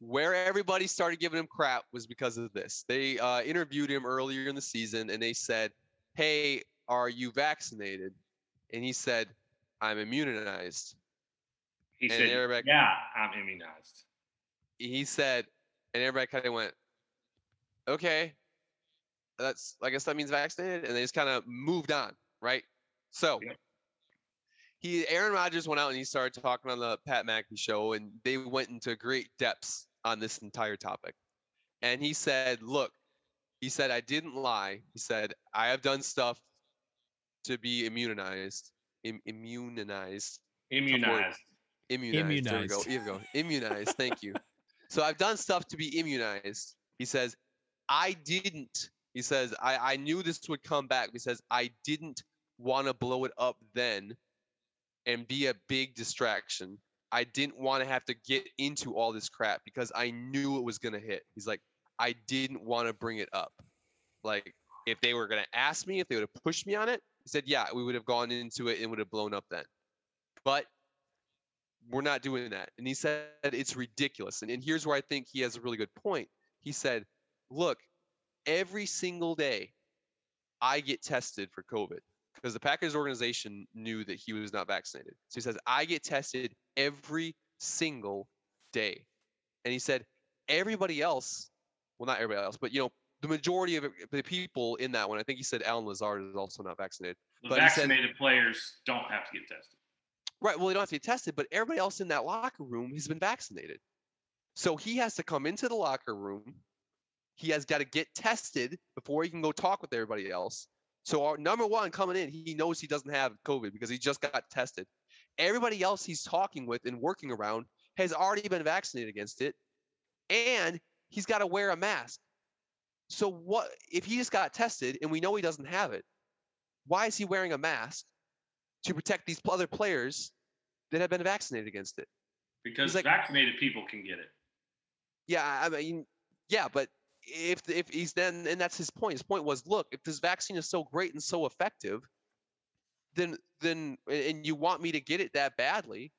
where everybody started giving him crap was because of this. They uh, interviewed him earlier in the season, and they said, "Hey, are you vaccinated?" And he said, "I'm immunized." He And said, everybody- "Yeah, I'm immunized." he said, and everybody kind of went, okay, that's I guess that means vaccinated, and they just kind of moved on, right? So Yep. He Aaron Rodgers went out and he started talking on the Pat McAfee show, and they went into great depths on this entire topic. And he said, look, he said I didn't lie. He said I have done stuff to be immunized, Im- immunized Immunized. immunized. There we go. Immunized. Here we go. Immunized. Thank you. So I've done stuff to be immunized. He says, I didn't. He says, I, I knew this would come back. He says, I didn't want to blow it up then and be a big distraction. I didn't want to have to get into all this crap because I knew it was going to hit. He's like, I didn't want to bring it up. Like, if they were going to ask me, if they would have pushed me on it, he said, yeah, we would have gone into it and would have blown up then. But we're not doing that. And he said it's ridiculous. And, and here's where I think he has a really good point. He said, "Look, every single day, I get tested for COVID because the Packers organization knew that he was not vaccinated. So he says, I get tested every single day. And he said, everybody else, well, not everybody else, but you know, the majority of the people in that one, I think he said Allen Lazard is also not vaccinated. The But he said- vaccinated players don't have to get tested. Right. Well, they don't have to get tested, but everybody else in that locker room has been vaccinated. So he has to come into the locker room. He has got to get tested before he can go talk with everybody else. So our number one coming in, he knows he doesn't have COVID because he just got tested. Everybody else he's talking with and working around has already been vaccinated against it, and he's got to wear a mask. So what if he just got tested and we know he doesn't have it? Why is he wearing a mask to protect these other players that have been vaccinated against it? Because like- vaccinated people can get it. Yeah, I mean, yeah, but if if he's then and that's his point. His point was, look, if this vaccine is so great and so effective, then then and you want me to get it that badly,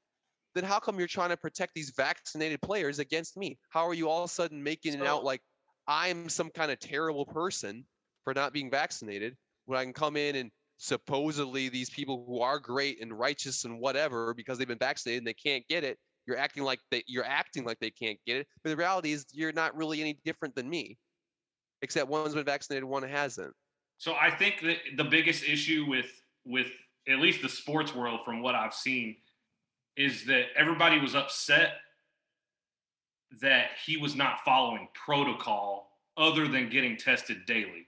then how come you're trying to protect these vaccinated players against me? How are you all of a sudden making it out like I'm some kind of terrible person for not being vaccinated when I can come in and supposedly these people who are great and righteous and whatever because they've been vaccinated and they can't get it you're acting like they you're acting like they can't get it but the reality is you're not really any different than me except one's been vaccinated one hasn't So I think that the biggest issue with with at least the sports world, from what I've seen, is that everybody was upset that he was not following protocol other than getting tested daily.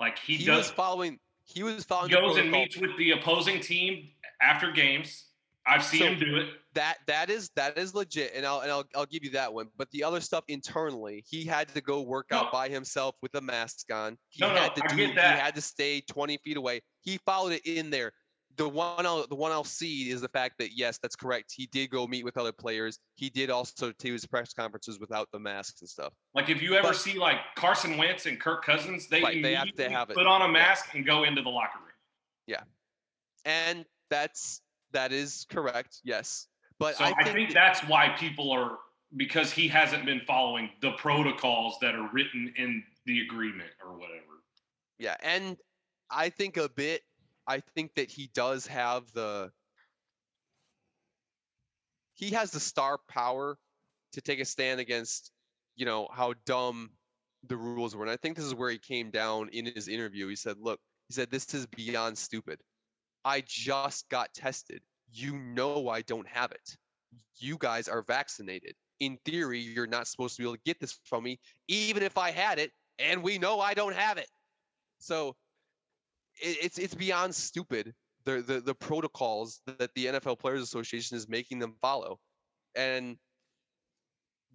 Like he, he, does was following he was following goes and meets with the opposing team after games. I've seen So- him do it. that that is that is legit and I'll and I'll, I'll give you that one but the other stuff internally he had to go work out No. by himself with a mask on he No, no, had to I do get he had to stay 20 feet away he followed it in there the one I'll, the one I'll see is the fact that yes that's correct he did go meet with other players he did also do his press conferences without the masks and stuff Like if you ever But- see like Carson Wentz and Kirk Cousins, they Right, they have to have it. put on a Yeah. mask and go into the locker room. Yeah, and that's that is correct yes but So I I think, think, that's why people are because he hasn't been following the protocols that are written in the agreement or whatever. Yeah, and I think a bit. I think that he does have the. He has the star power to take a stand against, you know, how dumb the rules were, and I think this is where he came down in his interview. He said, "Look, he said this is beyond stupid. I just got tested. You know I don't have it. You guys are vaccinated. In theory, you're not supposed to be able to get this from me, even if I had it, and we know I don't have it." So it, it's it's beyond stupid the, the the protocols that the NFL Players Association is making them follow, and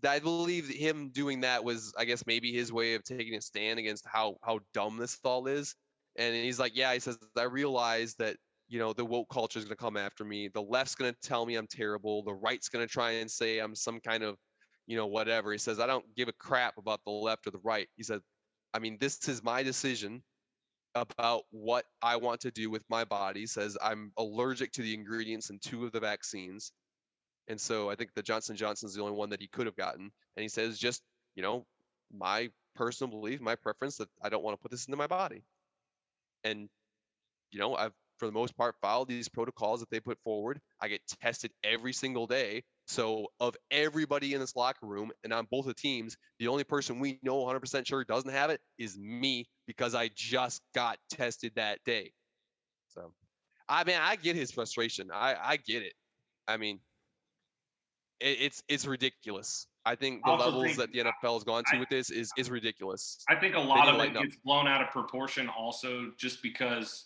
I believe him doing that was, I guess, maybe his way of taking a stand against how how dumb this all is. And he's like, yeah, he says, I realize that you know the woke culture is going to come after me. The left's going to tell me I'm terrible. The right's going to try and say I'm some kind of, you know, whatever. He says, I don't give a crap about the left or the right. He said, I mean, this is my decision about what I want to do with my body. He says I'm allergic to the ingredients in two of the vaccines. And so I think the Johnson Johnson is the only one that he could have gotten. And he says, just, you know, my personal belief, my preference that I don't want to put this into my body. And, you know, I've, for the most part, follow these protocols that they put forward. I get tested every single day. So, of everybody in this locker room and on both the teams, the only person we know 100% sure doesn't have it is me because I just got tested that day. So, I mean, I get his frustration. I, I get it. I mean, it, it's it's ridiculous. I think the also levels think- that the NFL has gone to I- with this is is ridiculous. I think a lot of it up. gets blown out of proportion also just because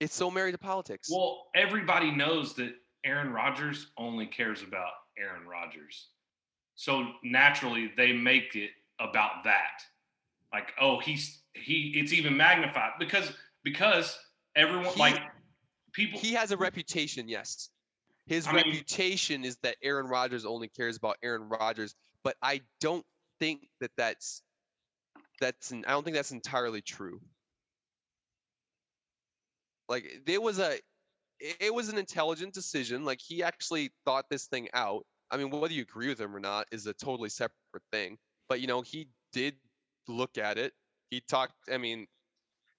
It's so married to politics. well, everybody knows that Aaron Rodgers only cares about Aaron Rodgers. So naturally they make it about that. Like, oh, he's he it's even magnified because because everyone He- like people he has a reputation, yes. His I mean- reputation is that Aaron Rodgers only cares about Aaron Rodgers, but I don't think that that's that's I don't think that's entirely true. Like there was a it was an intelligent decision. Like he actually thought this thing out. I mean, whether you agree with him or not is a totally separate thing. But you know, he did look at it. He talked. I mean,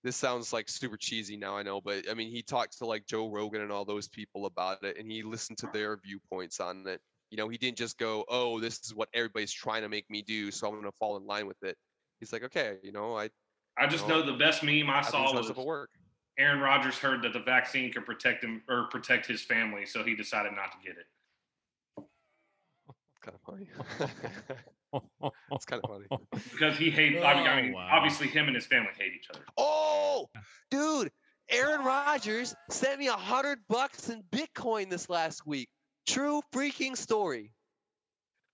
this sounds like super cheesy now, I know, but I mean, he talked to like Joe Rogan and all those people about it, and he listened to their viewpoints on it. You know, he didn't just go, "Oh, this is what everybody's trying to make me do, so I'm going to fall in line with it." He's like, "Okay, you know, I, I just No. know the best meme I I saw was work." Aaron Rodgers heard that the vaccine could protect him or protect his family, so he decided not to get it. Kind of funny. it's kind of funny. because he hates. I mean, I Oh, mean wow. obviously, him and his family hate each other. Oh, dude, Aaron Rodgers sent me a hundred bucks in Bitcoin this last week. True freaking story.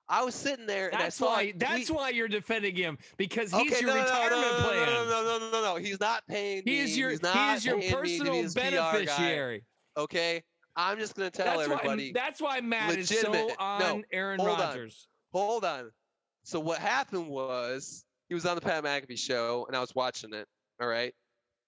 I was sitting there and That's I why. That's why you're defending him because he's Okay, your no, retirement no, no, plan. No, no, no, no, no, no. He's not paying. He is your He's he is your paying me to be personal beneficiary. Okay, I'm just gonna tell That's everybody. why that's why Matt is so on Aaron. Rodgers. Hold on. So what happened was he was on the Pat McAfee show and I was watching it. All right.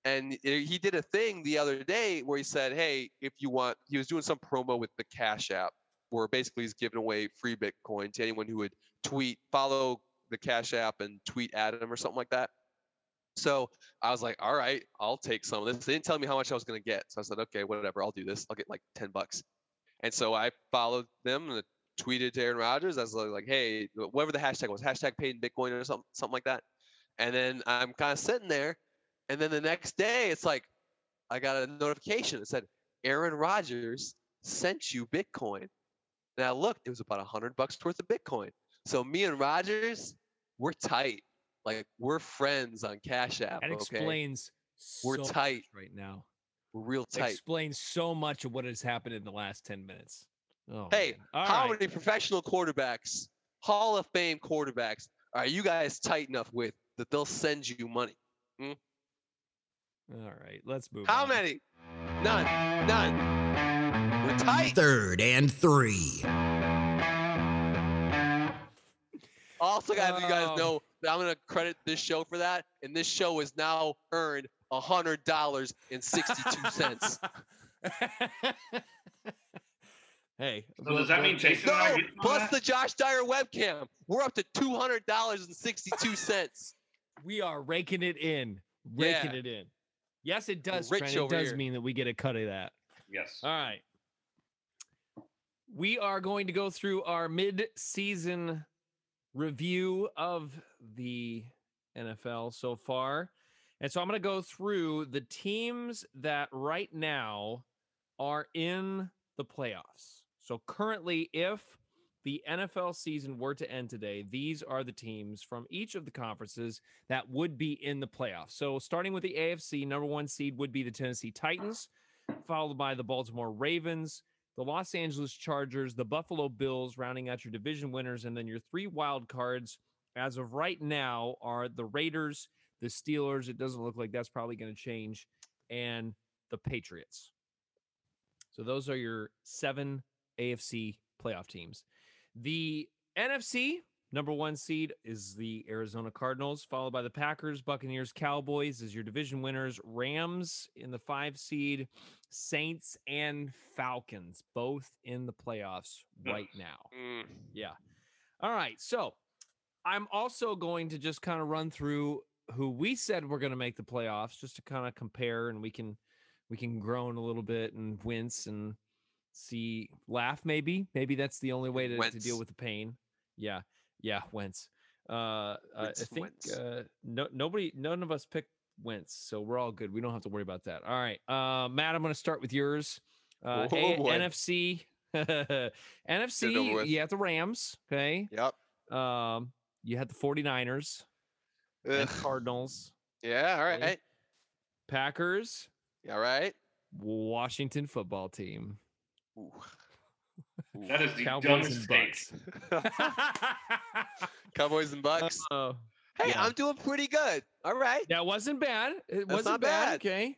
And he did a thing the other day where he said, Hey, if you want, he was doing some promo with the Cash App where basically he's giving away free Bitcoin to anyone who would tweet, follow the Cash App and tweet at him or something like that. So I was like, all right, I'll take some of this. They didn't tell me how much I was going to get. So I said, okay, whatever, I'll do this. I'll get like 10 bucks. And so I followed them and tweeted to Aaron Rodgers. I was like, hey, whatever the hashtag was, hashtag paid in Bitcoin or something, something like that. And then I'm kind of sitting there. And then the next day, it's like, I got a notification. It said, Aaron Rodgers sent you Bitcoin. And I looked, it was about a hundred bucks worth of Bitcoin. So me and Rodgers, we're tight. Like we're friends on Cash App. That okay? explains We're so much tight. right now. We're real tight. Explains so much of what has happened in the last ten minutes. Oh, Hey, How right. many professional quarterbacks, Hall of Fame quarterbacks, are you guys tight enough with that they'll send you money? Hmm? All right, let's move. How on. many? None. None. We're mm. tight. Third and three. Also, got to you guys Oh. know that I'm gonna credit this show for that, and this show has now earned a hundred dollars and sixty-two cents. hey, So does that mean Jason and I No, get some of plus that? the Josh Dyer webcam. We're up to two hundred dollars and sixty-two cents. we are raking it in, raking Yeah. it in. Yes, it does. rich Trent. It does here. mean that we get a cut of that. Yes. All right. We are going to go through our mid-season review of the NFL so far. And so I'm going to go through the teams that right now are in the playoffs. So currently if the NFL season were to end today, these are the teams from each of the conferences that would be in the playoffs. So starting with the AFC, number 1 seed would be the Tennessee Titans followed by the Baltimore Ravens, the Los Angeles Chargers, the Buffalo Bills, rounding out your division winners. And then your three wild cards, as of right now, are the Raiders, the Steelers. It doesn't look like that's probably going to change, and the Patriots. So those are your seven AFC playoff teams. The NFC number one seed is the Arizona Cardinals, followed by the Packers, Buccaneers, Cowboys as your division winners, Rams in the five seed, Saints and Falcons, both in the playoffs right now. Mm, Yeah. All right. So I'm also going to just kind of run through who we said we're going to make the playoffs just to kind of compare and we can we can groan a little bit and wince and see laugh maybe maybe that's the only way to, to deal with the pain yeah yeah Wentz uh, i think Wentz. uh no nobody none of us picked Wentz so we're all good we don't have to worry about that all right uh matt i'm going to start with yours uh Oh, A- nfc NFC, you have the Rams, okay? yep. Um, you had the 49ers and Cardinals, Yeah. All right. Okay. right. Packers, Yeah. All right. Washington football team, Ooh. That is the Cowboys dumbest and take. Bucks. Cowboys and Bucks. Uh, hey, yeah. I'm doing pretty good. All right. that wasn't bad. It That's wasn't not bad. bad. Okay.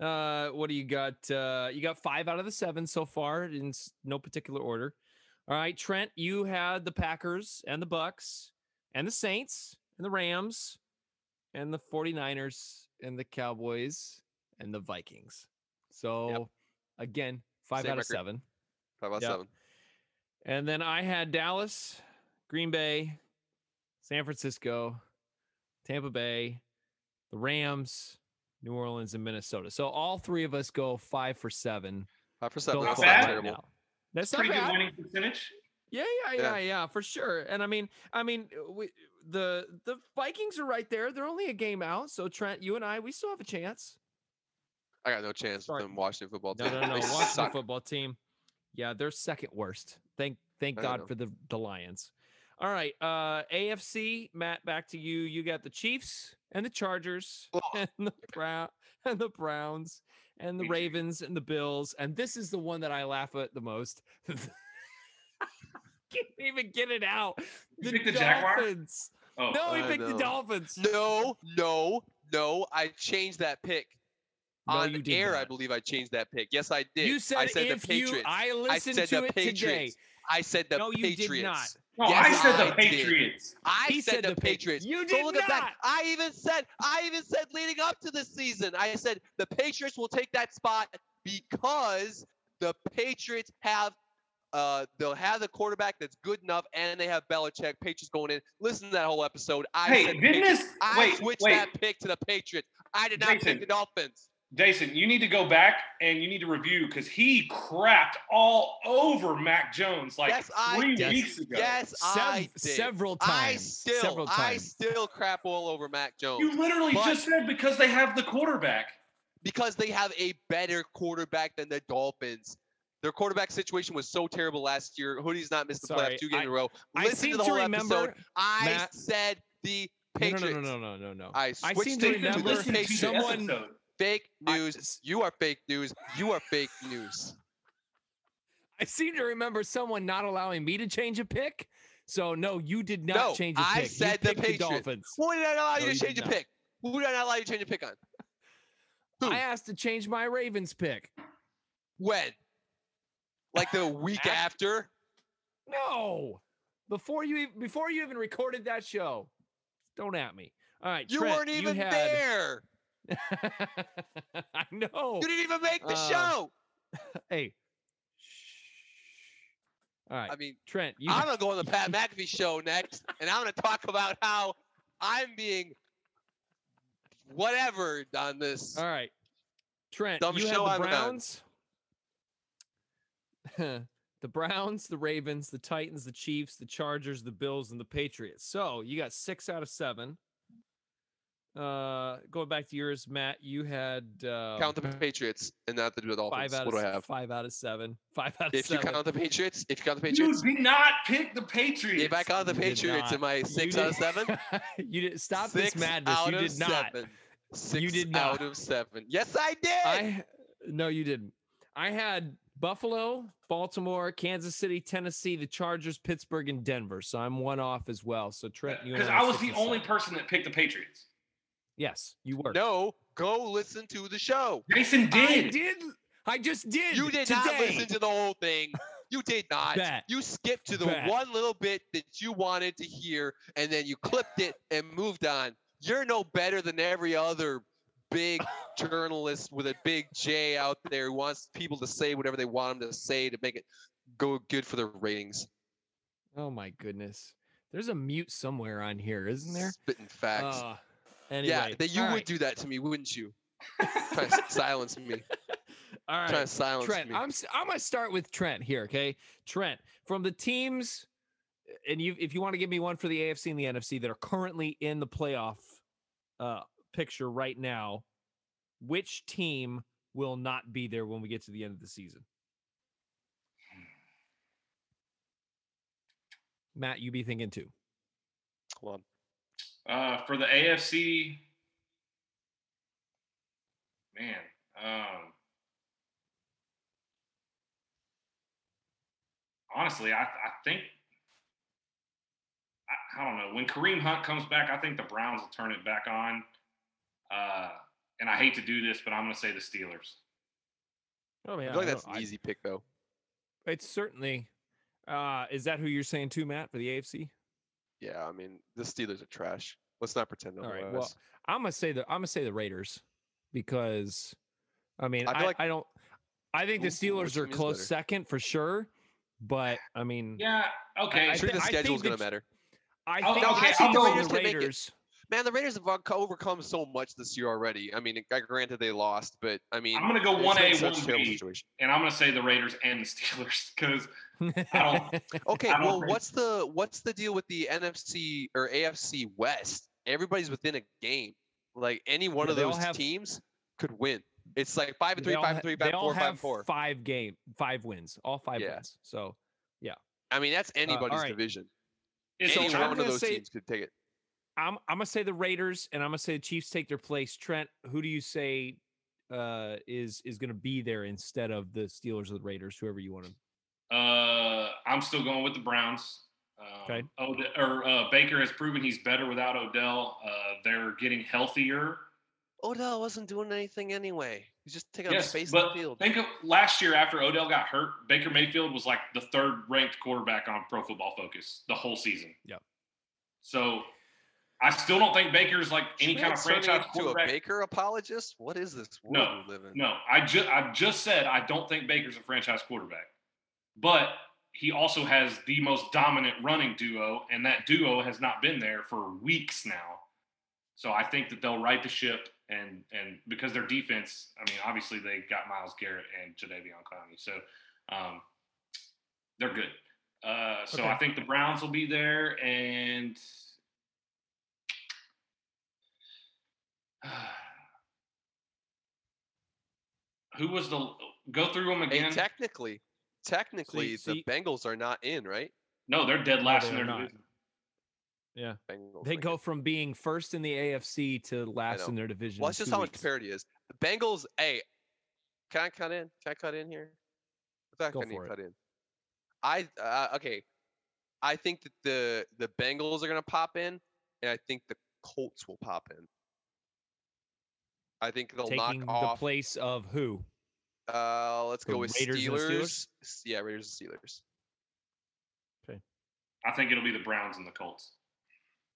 Uh, what do you got? Uh, you got five out of the seven so far in no particular order. All right, Trent, you had the Packers and the Bucks and the Saints and the Rams and the 49ers and the Cowboys and the Vikings. So again, five Same out of seven. Five about Yep. seven. And then I had Dallas, Green Bay, San Francisco, Tampa Bay, the Rams, New Orleans, and Minnesota. So all three of us go five for seven. Five for seven. That's not bad. terrible. now. That's Pretty not good bad. winning percentage. Yeah, yeah, Yeah. yeah, yeah, for sure. And I mean, I mean, uh, we the the Vikings are right there. They're only a game out. So Trent, you and I, we still have a chance. I got no chance Sorry. with them Washington football team. no, no. They Washington suck. football team. Yeah, they're second worst. Thank thank I God for the the Lions. All right, uh AFC, Matt, back to you. You got the Chiefs and the Chargers Ugh. and the Brown and the Browns and the Ravens and the Bills. And this is the one that I laugh at the most. Can't even get it out. You picked the Jaguars? Dolphins. Oh, No, he I picked the. Dolphins. No, no, no. I changed that pick. No, On you air, I believe I changed that pick. Yes, I did. You said, I said the Patriots. you, I I listened said to the it today. Patriots. I said the No, you did Patriots. not. no, Yes, I said the I did. Patriots. I He said, said the the Pa- Patriots. You so did look at that. not. I even said I even said leading up to this season, I said the Patriots will take that spot because the Patriots have uh they'll have the quarterback that's good enough and they have Belichick. Patriots going in. Listen to that whole episode. I Hey, said the didn't this? I Wait, switched wait, that pick to the Patriots. I did not Jason. pick the Dolphins. Jason, you need to go back and you need to review because he crapped all over Mac Jones like Yes, three did. weeks ago. Yes, I Sev- did. several I times. still, several I still crap all over Mac Jones. You literally But- just said because they have the quarterback. because they have a better quarterback than the Dolphins. Their quarterback situation was so terrible last year. Hoodie's not missed the Sorry, playoffs two games I- in a row. I Listen seem to the to whole remember. episode. I Matt- said the No, Patriots. no, no, no, no, no, no. I I switched seem to it Jason, to remember to someone- episode. Fake news. s- You are fake news. You are fake news. I seem to remember someone not allowing me to change a pick. So no, you did not No, change a pick. I said you the Patriots. Dolphins. Who did I allow you you to did change a not. pick? Who did I not allow you to change a pick on? Who? I asked to change my Ravens pick. When? Like the week after? No, before you before you even recorded that show. Don't at me. All right, You Trent, weren't even had... there. I know. You didn't even make the Uh, show. Hey. All right, I mean, Trent. You I'm gonna go on the Pat McAfee show next, and I'm gonna talk about how I'm being whatever on this. All right. Trent, Dumb you show the I'm. Browns. the Browns, the Ravens, the Titans, the Chiefs, the Chargers, the Bills, and the Patriots. So you got six out of seven. Uh going back to yours, Matt, you had uh Count the Patriots and not the Dolphins. five out What of do I s- have? five out of seven. Five out of If you count the Patriots, if you count the Patriots, You did not pick the Patriots. if I count the You Patriots, not. am I six out of seven? you did stop Six this madness. out You of did not. seven. Six did out of seven. Yes, I did. I no, you didn't. I had Buffalo, Baltimore, Kansas City, Tennessee, the Chargers, Pittsburgh, and Denver. So I'm one off as well. So Trent, you because I I was the and only seven. person that picked the Patriots. Yes, you were. no, go listen to the show. Jason I did. did. I just did. You did today. not listen to the whole thing. You did not. Bet. You skipped to the Bet. one little bit that you wanted to hear, and then you clipped it and moved on. You're no better than every other big journalist with a big J out there who wants people to say whatever they want them to say to make it go good for their ratings. Oh my goodness. There's a mute somewhere on here, isn't there? Spitting facts. Uh, anyway, yeah, that you would right, do that to me, wouldn't you? Trying to silence me. All right. Trying to silence Trent, me. I'm s- I'm gonna start with Trent here, okay? Trent, from the teams, and you if you want to give me one for the AFC and the NFC that are currently in the playoff uh picture right now, which team will not be there when we get to the end of the season? Matt, you be thinking too. Hold on. Uh, for the AFC, man, um, honestly, I, I think I, I don't know when Kareem Hunt comes back. I think the Browns will turn it back on. Uh, and I hate to do this, but I'm going to say the Steelers. Oh I feel like I that's don't- an I- easy pick though. It's certainly. Uh, is that who you're saying too, Matt, for the AFC? Yeah, I mean the Steelers are trash. Let's not pretend All otherwise. right. Well, I'm gonna say the I'm gonna say the Raiders because, I mean, I I, like- I don't. I think the Steelers are close better? second for sure, but I mean, Yeah. Okay. I I'm sure thi- the I think schedule's gonna that- matter. Oh, I I'll- think okay, the I'll go- Raiders, Raiders can make it. Raiders. Man, the Raiders have overcome so much this year already. I mean, uh, granted they lost, but I mean, I'm gonna go one A, one B, and I'm gonna say the Raiders and the Steelers because don't- Okay, I don't well, think- what's the what's the deal with the NFC or AFC West? Everybody's within a game. Like any one Yeah, of those have- teams could win. It's like five and three, all five and three, they five and all four, five have and four. five game, five wins, all five Yeah. wins. So yeah. I mean, that's anybody's right. division. it's So Any one of those say- teams could take it. I'm I'm gonna say the Raiders, and I'm gonna say the Chiefs take their place. Trent, who do you say uh, is is gonna be there instead of the Steelers or the Raiders, whoever you want to? Uh, I'm still going with the Browns. Um, Okay. Ode- or uh, Baker has proven he's better without Odell. Uh, they're getting healthier. Odell wasn't doing anything anyway. He's just taking up Yes, space in the field. think of last year after Odell got hurt, Baker Mayfield was like the third ranked quarterback on Pro Football Focus the whole season. Yep. So I still don't think Baker's like any kind of Trent's turning franchise into a. Baker apologist? What is this world No, we live in? No, I just I just said I don't think Baker's a franchise quarterback, but he also has the most dominant running duo, and that duo has not been there for weeks now. So I think that they'll right the ship, and and because their defense, I mean, obviously they got Myles Garrett and Jadeveon Clowney, so um, they're good. Uh, so Okay. I think the Browns will be there, and who was the go through them Hey, again? technically, technically, see- the Bengals are not in, right? no, they're dead No, last they in are their not. division. Yeah, Bengals. they are go from being first in the AFC to last in their division. Well, in that's just two how much parity is. The Bengals. Hey, can I cut in? Can I cut in here? I thought Go I need for to it. cut in. I uh, okay. I think that the the Bengals are gonna pop in, and I think the Colts will pop in. I think they'll taking knock the place of who? Uh, let's the go with Raiders and the Steelers. Steelers? Yeah, Raiders and Steelers. Okay. I think it'll be the Browns and the Colts.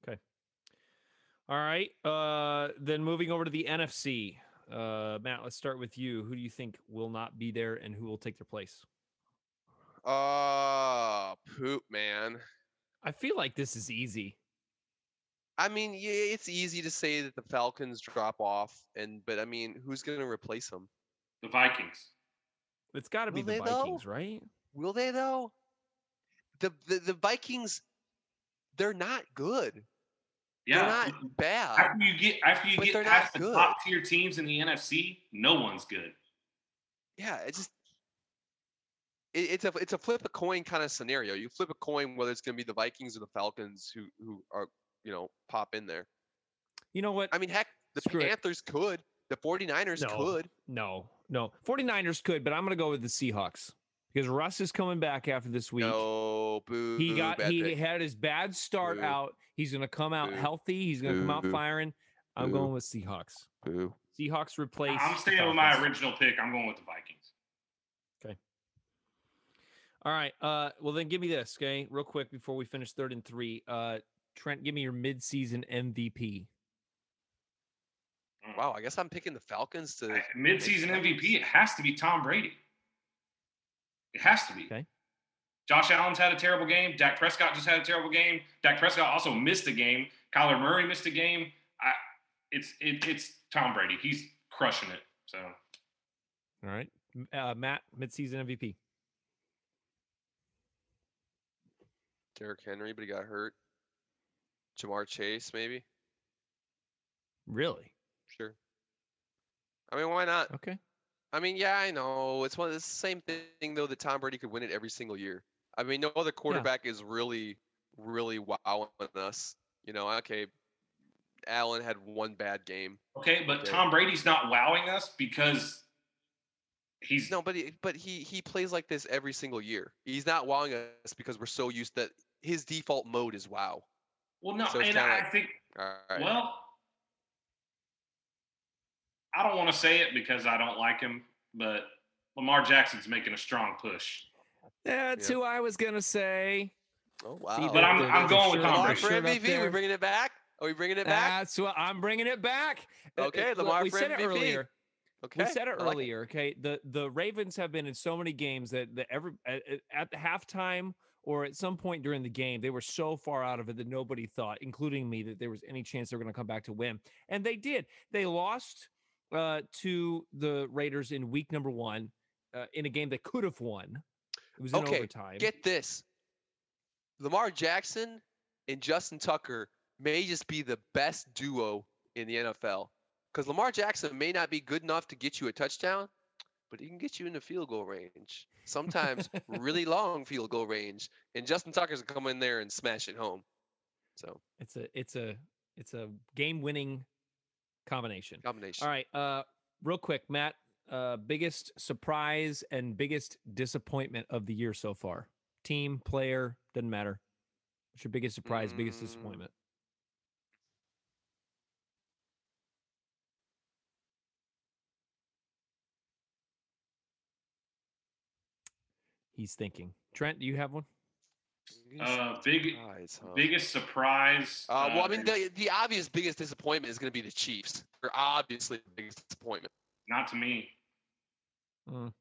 Okay. All right. Uh, then moving over to the NFC. Uh, Matt, let's start with you. Who do you think will not be there, and who will take their place? Uh, poop, man. I feel like this is easy. I mean, yeah, it's easy to say that the Falcons drop off, and but I mean, who's gonna replace them? The Vikings. It's got to be Will the they, though? Vikings, right? Will they though? The the, the Vikings, they're not good. Yeah. They're not bad. after you get after you But get they're past the good. top tier teams in the NFC, no one's good. Yeah, it just it, it's a it's a flip a coin kind of scenario. You flip a coin whether it's gonna be the Vikings or the Falcons who who are you know pop in there. You know what? I mean, heck, the Screw it. Panthers could, the 49ers No. could. no, no. 49ers could, but I'm going to go with the Seahawks because Russ is coming back after this week. No, boo. he got bad he pick. had his bad start Boo. out. He's going to come out Boo. healthy. He's going to come out Boo. firing. I'm going with Seahawks. Boo. Seahawks replace. I'm staying with my original pick. I'm going with the Vikings. Okay. All right. Uh, well, then give me this, okay, real quick before we finish third and three. Uh, Trent, give me your midseason MVP. Wow, I guess I'm picking the Falcons to. I- Mid-season MVP, it has to be Tom Brady. It has to be. Okay. Josh Allen's had a terrible game. Dak Prescott just had a terrible game. Dak Prescott also missed a game. Kyler Murray missed a game. I, it's it, it's Tom Brady. He's crushing it. So All right. M- Uh, Matt, midseason MVP. Derrick Henry, but he got hurt. Ja'Marr Chase, maybe. Really? Sure. I mean, why not? Okay. I mean, yeah, I know. It's one. It's the same thing though that Tom Brady could win it every single year. I mean, no other quarterback is really, really wowing us. You know, okay, Allen had one bad game. okay, but Okay. Tom Brady's not wowing us because he's No, but he, but he he plays like this every single year. He's not wowing us because we're so used that his default mode is wow. Well no, so and I like- think All right. well, I don't want to say it because I don't like him, but Lamar Jackson's making a strong push. That's Yeah. who I was gonna say. oh See, wow. But I'm- the- I'm going with shirt- Tom Lamar Brady. for MVP. We're bringing it back. Are we bringing it back? That's what I'm bringing it back. Uh, uh, Okay, look, Lamar we for said it MVP. earlier. Okay. We said it I like earlier. Okay, the the Ravens have been in so many games that the every at, at- at the halftime or at some point during the game, they were so far out of it that nobody thought, including me, that there was any chance they were going to come back to win. And they did. They lost uh, to the Raiders in week number one uh, in a game that could have won. It was in Okay, overtime. Get this. Lamar Jackson and Justin Tucker may just be the best duo in the NFL. Because Lamar Jackson may not be good enough to get you a touchdown, but he can get you in the field goal range. Sometimes really long field goal range. And Justin Tucker's gonna come in there and smash it home. So it's a it's a it's a game winning combination. combination. All right. Uh, real quick, Matt. Uh, biggest surprise and biggest disappointment of the year so far. Team, player, doesn't matter. What's your biggest surprise, biggest Mm. disappointment? He's thinking. Trent, do you have one? Biggest Uh, big- surprise, huh? Biggest surprise. Uh, well, I mean, the, the obvious biggest disappointment is going to be the Chiefs. They're obviously the biggest disappointment. not to me. Mm.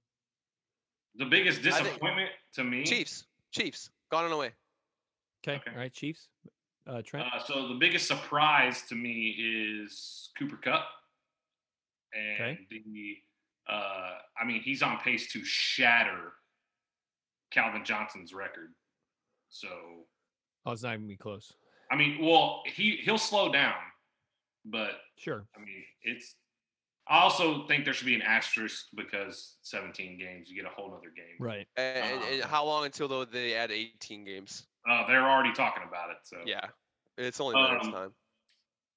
The biggest I think- disappointment to me. Chiefs, Chiefs, gone and away. Okay. Okay. All right, Chiefs. Uh, Trent. Uh, so the biggest surprise to me is Cooper Kupp, and Okay. the. Uh, I mean, he's on pace to shatter Calvin Johnson's record. So, oh, it's not even be close. I mean, well, he he'll slow down, but Sure. I mean, it's. I also think there should be an asterisk because 17 games, you get a whole other game. Right. And, and- and Um, how long until though they add 18 games? Uh, they're already talking about it. So Yeah, it's only a matter Um, of time.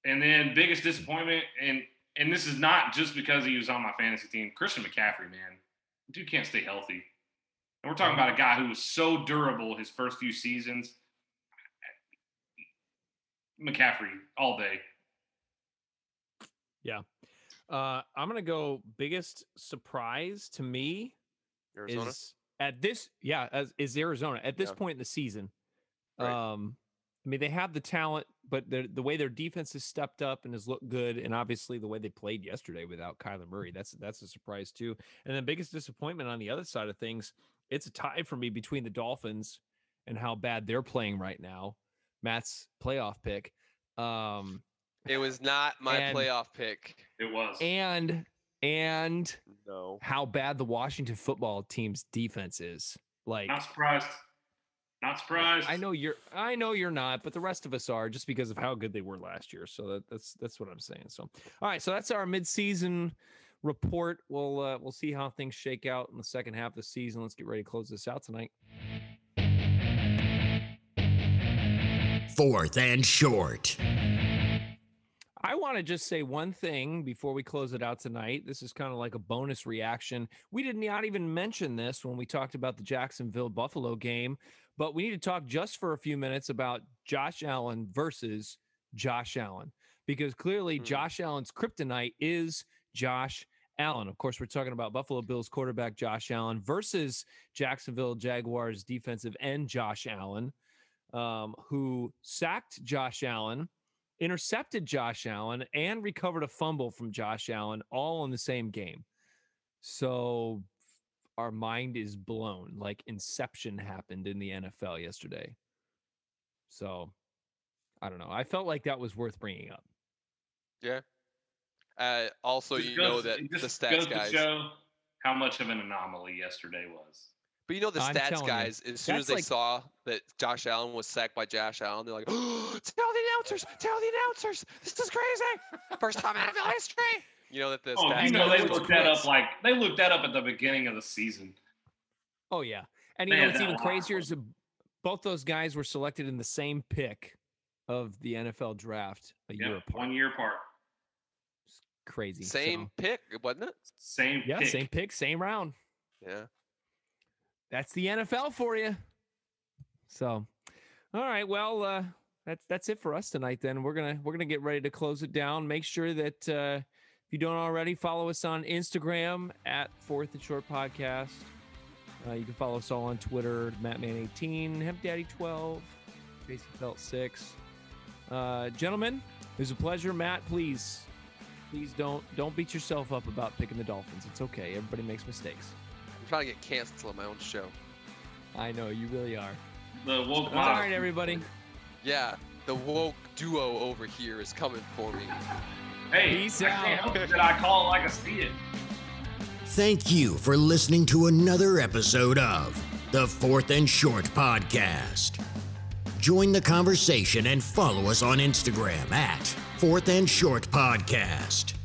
And then biggest disappointment, and and this is not just because he was on my fantasy team. Christian McCaffrey, man, dude can't stay healthy. And we're talking about a guy who was so durable his first few seasons. McCaffrey all day. Yeah. Uh, I'm gonna go biggest surprise to me Arizona. is at this yeah as is Arizona at this Yeah. point in the season. Right. Um, I mean they have the talent, but the the way their defense has stepped up and has looked good, and obviously the way they played yesterday without Kyler Murray, that's that's a surprise too. And the biggest disappointment on the other side of things, it's a tie for me between the Dolphins and how bad they're playing right now. Matt's playoff pick. Um, it was not my and- playoff pick. It was. and and No. how bad the Washington football team's defense is. Like not surprised. Not surprised. I know you're I know you're not, but the rest of us are just because of how good they were last year. So that, that's that's what I'm saying. So all right, so that's our midseason report. We'll uh, we'll see how things shake out in the second half of the season. Let's get ready to close this out tonight. Fourth and short. I want to just say one thing before we close it out tonight. This is kind of like a bonus reaction. We did not even mention this when we talked about the Jacksonville Buffalo game, but we need to talk just for a few minutes about Josh Allen versus Josh Allen because clearly Hmm. Josh Allen's kryptonite is Josh Allen. Of course, we're talking about Buffalo Bills quarterback Josh Allen versus Jacksonville Jaguars defensive end Josh Allen, um, who sacked Josh Allen intercepted Josh Allen and recovered a fumble from Josh Allen all in the same game. So our mind is blown like inception happened in the NFL yesterday. So I don't know. I felt like that was worth bringing up. Yeah. Uh, also, Just you know that it the stats goes to guys. show how much of an anomaly yesterday was. But you know the I'm stats telling you, guys. As soon that's as they like- saw that Josh Allen was sacked by Josh Allen, they're like, "Oh, "Tell the announcers! Tell the announcers! This is crazy! First time in NFL history!" You know that the Oh, stats you know guys they what's were looked that up like they looked that up at the beginning of the season. Oh yeah. And you They know had what's even crazier is both those guys were selected in the same pick of the NFL draft a year Yeah, apart. one year apart, Crazy. same So, pick, wasn't it? same. yeah, pick. same pick, same round. Yeah. that's the NFL for you. So, all right, well, uh, that's that's it for us tonight. Then we're gonna we're gonna get ready to close it down. Make sure that uh, if you don't already, follow us on Instagram at Fourth and Short Podcast. Uh, you can follow us all on Twitter, MattMan18, HempDaddy12, Jason Felt six. Uh, gentlemen, it was a pleasure. Matt, please, please don't don't beat yourself up about picking the Dolphins. It's okay. Everybody makes mistakes. I'm trying to get canceled on my own show. I know you really are. The woke. All mob. everybody. Yeah, the woke duo over here is coming for me. Hey, Peace I can't help it I call it like I see it. Thank you for listening to another episode of the Fourth and Short Podcast. Join the conversation and follow us on Instagram at Fourth and Short Podcast.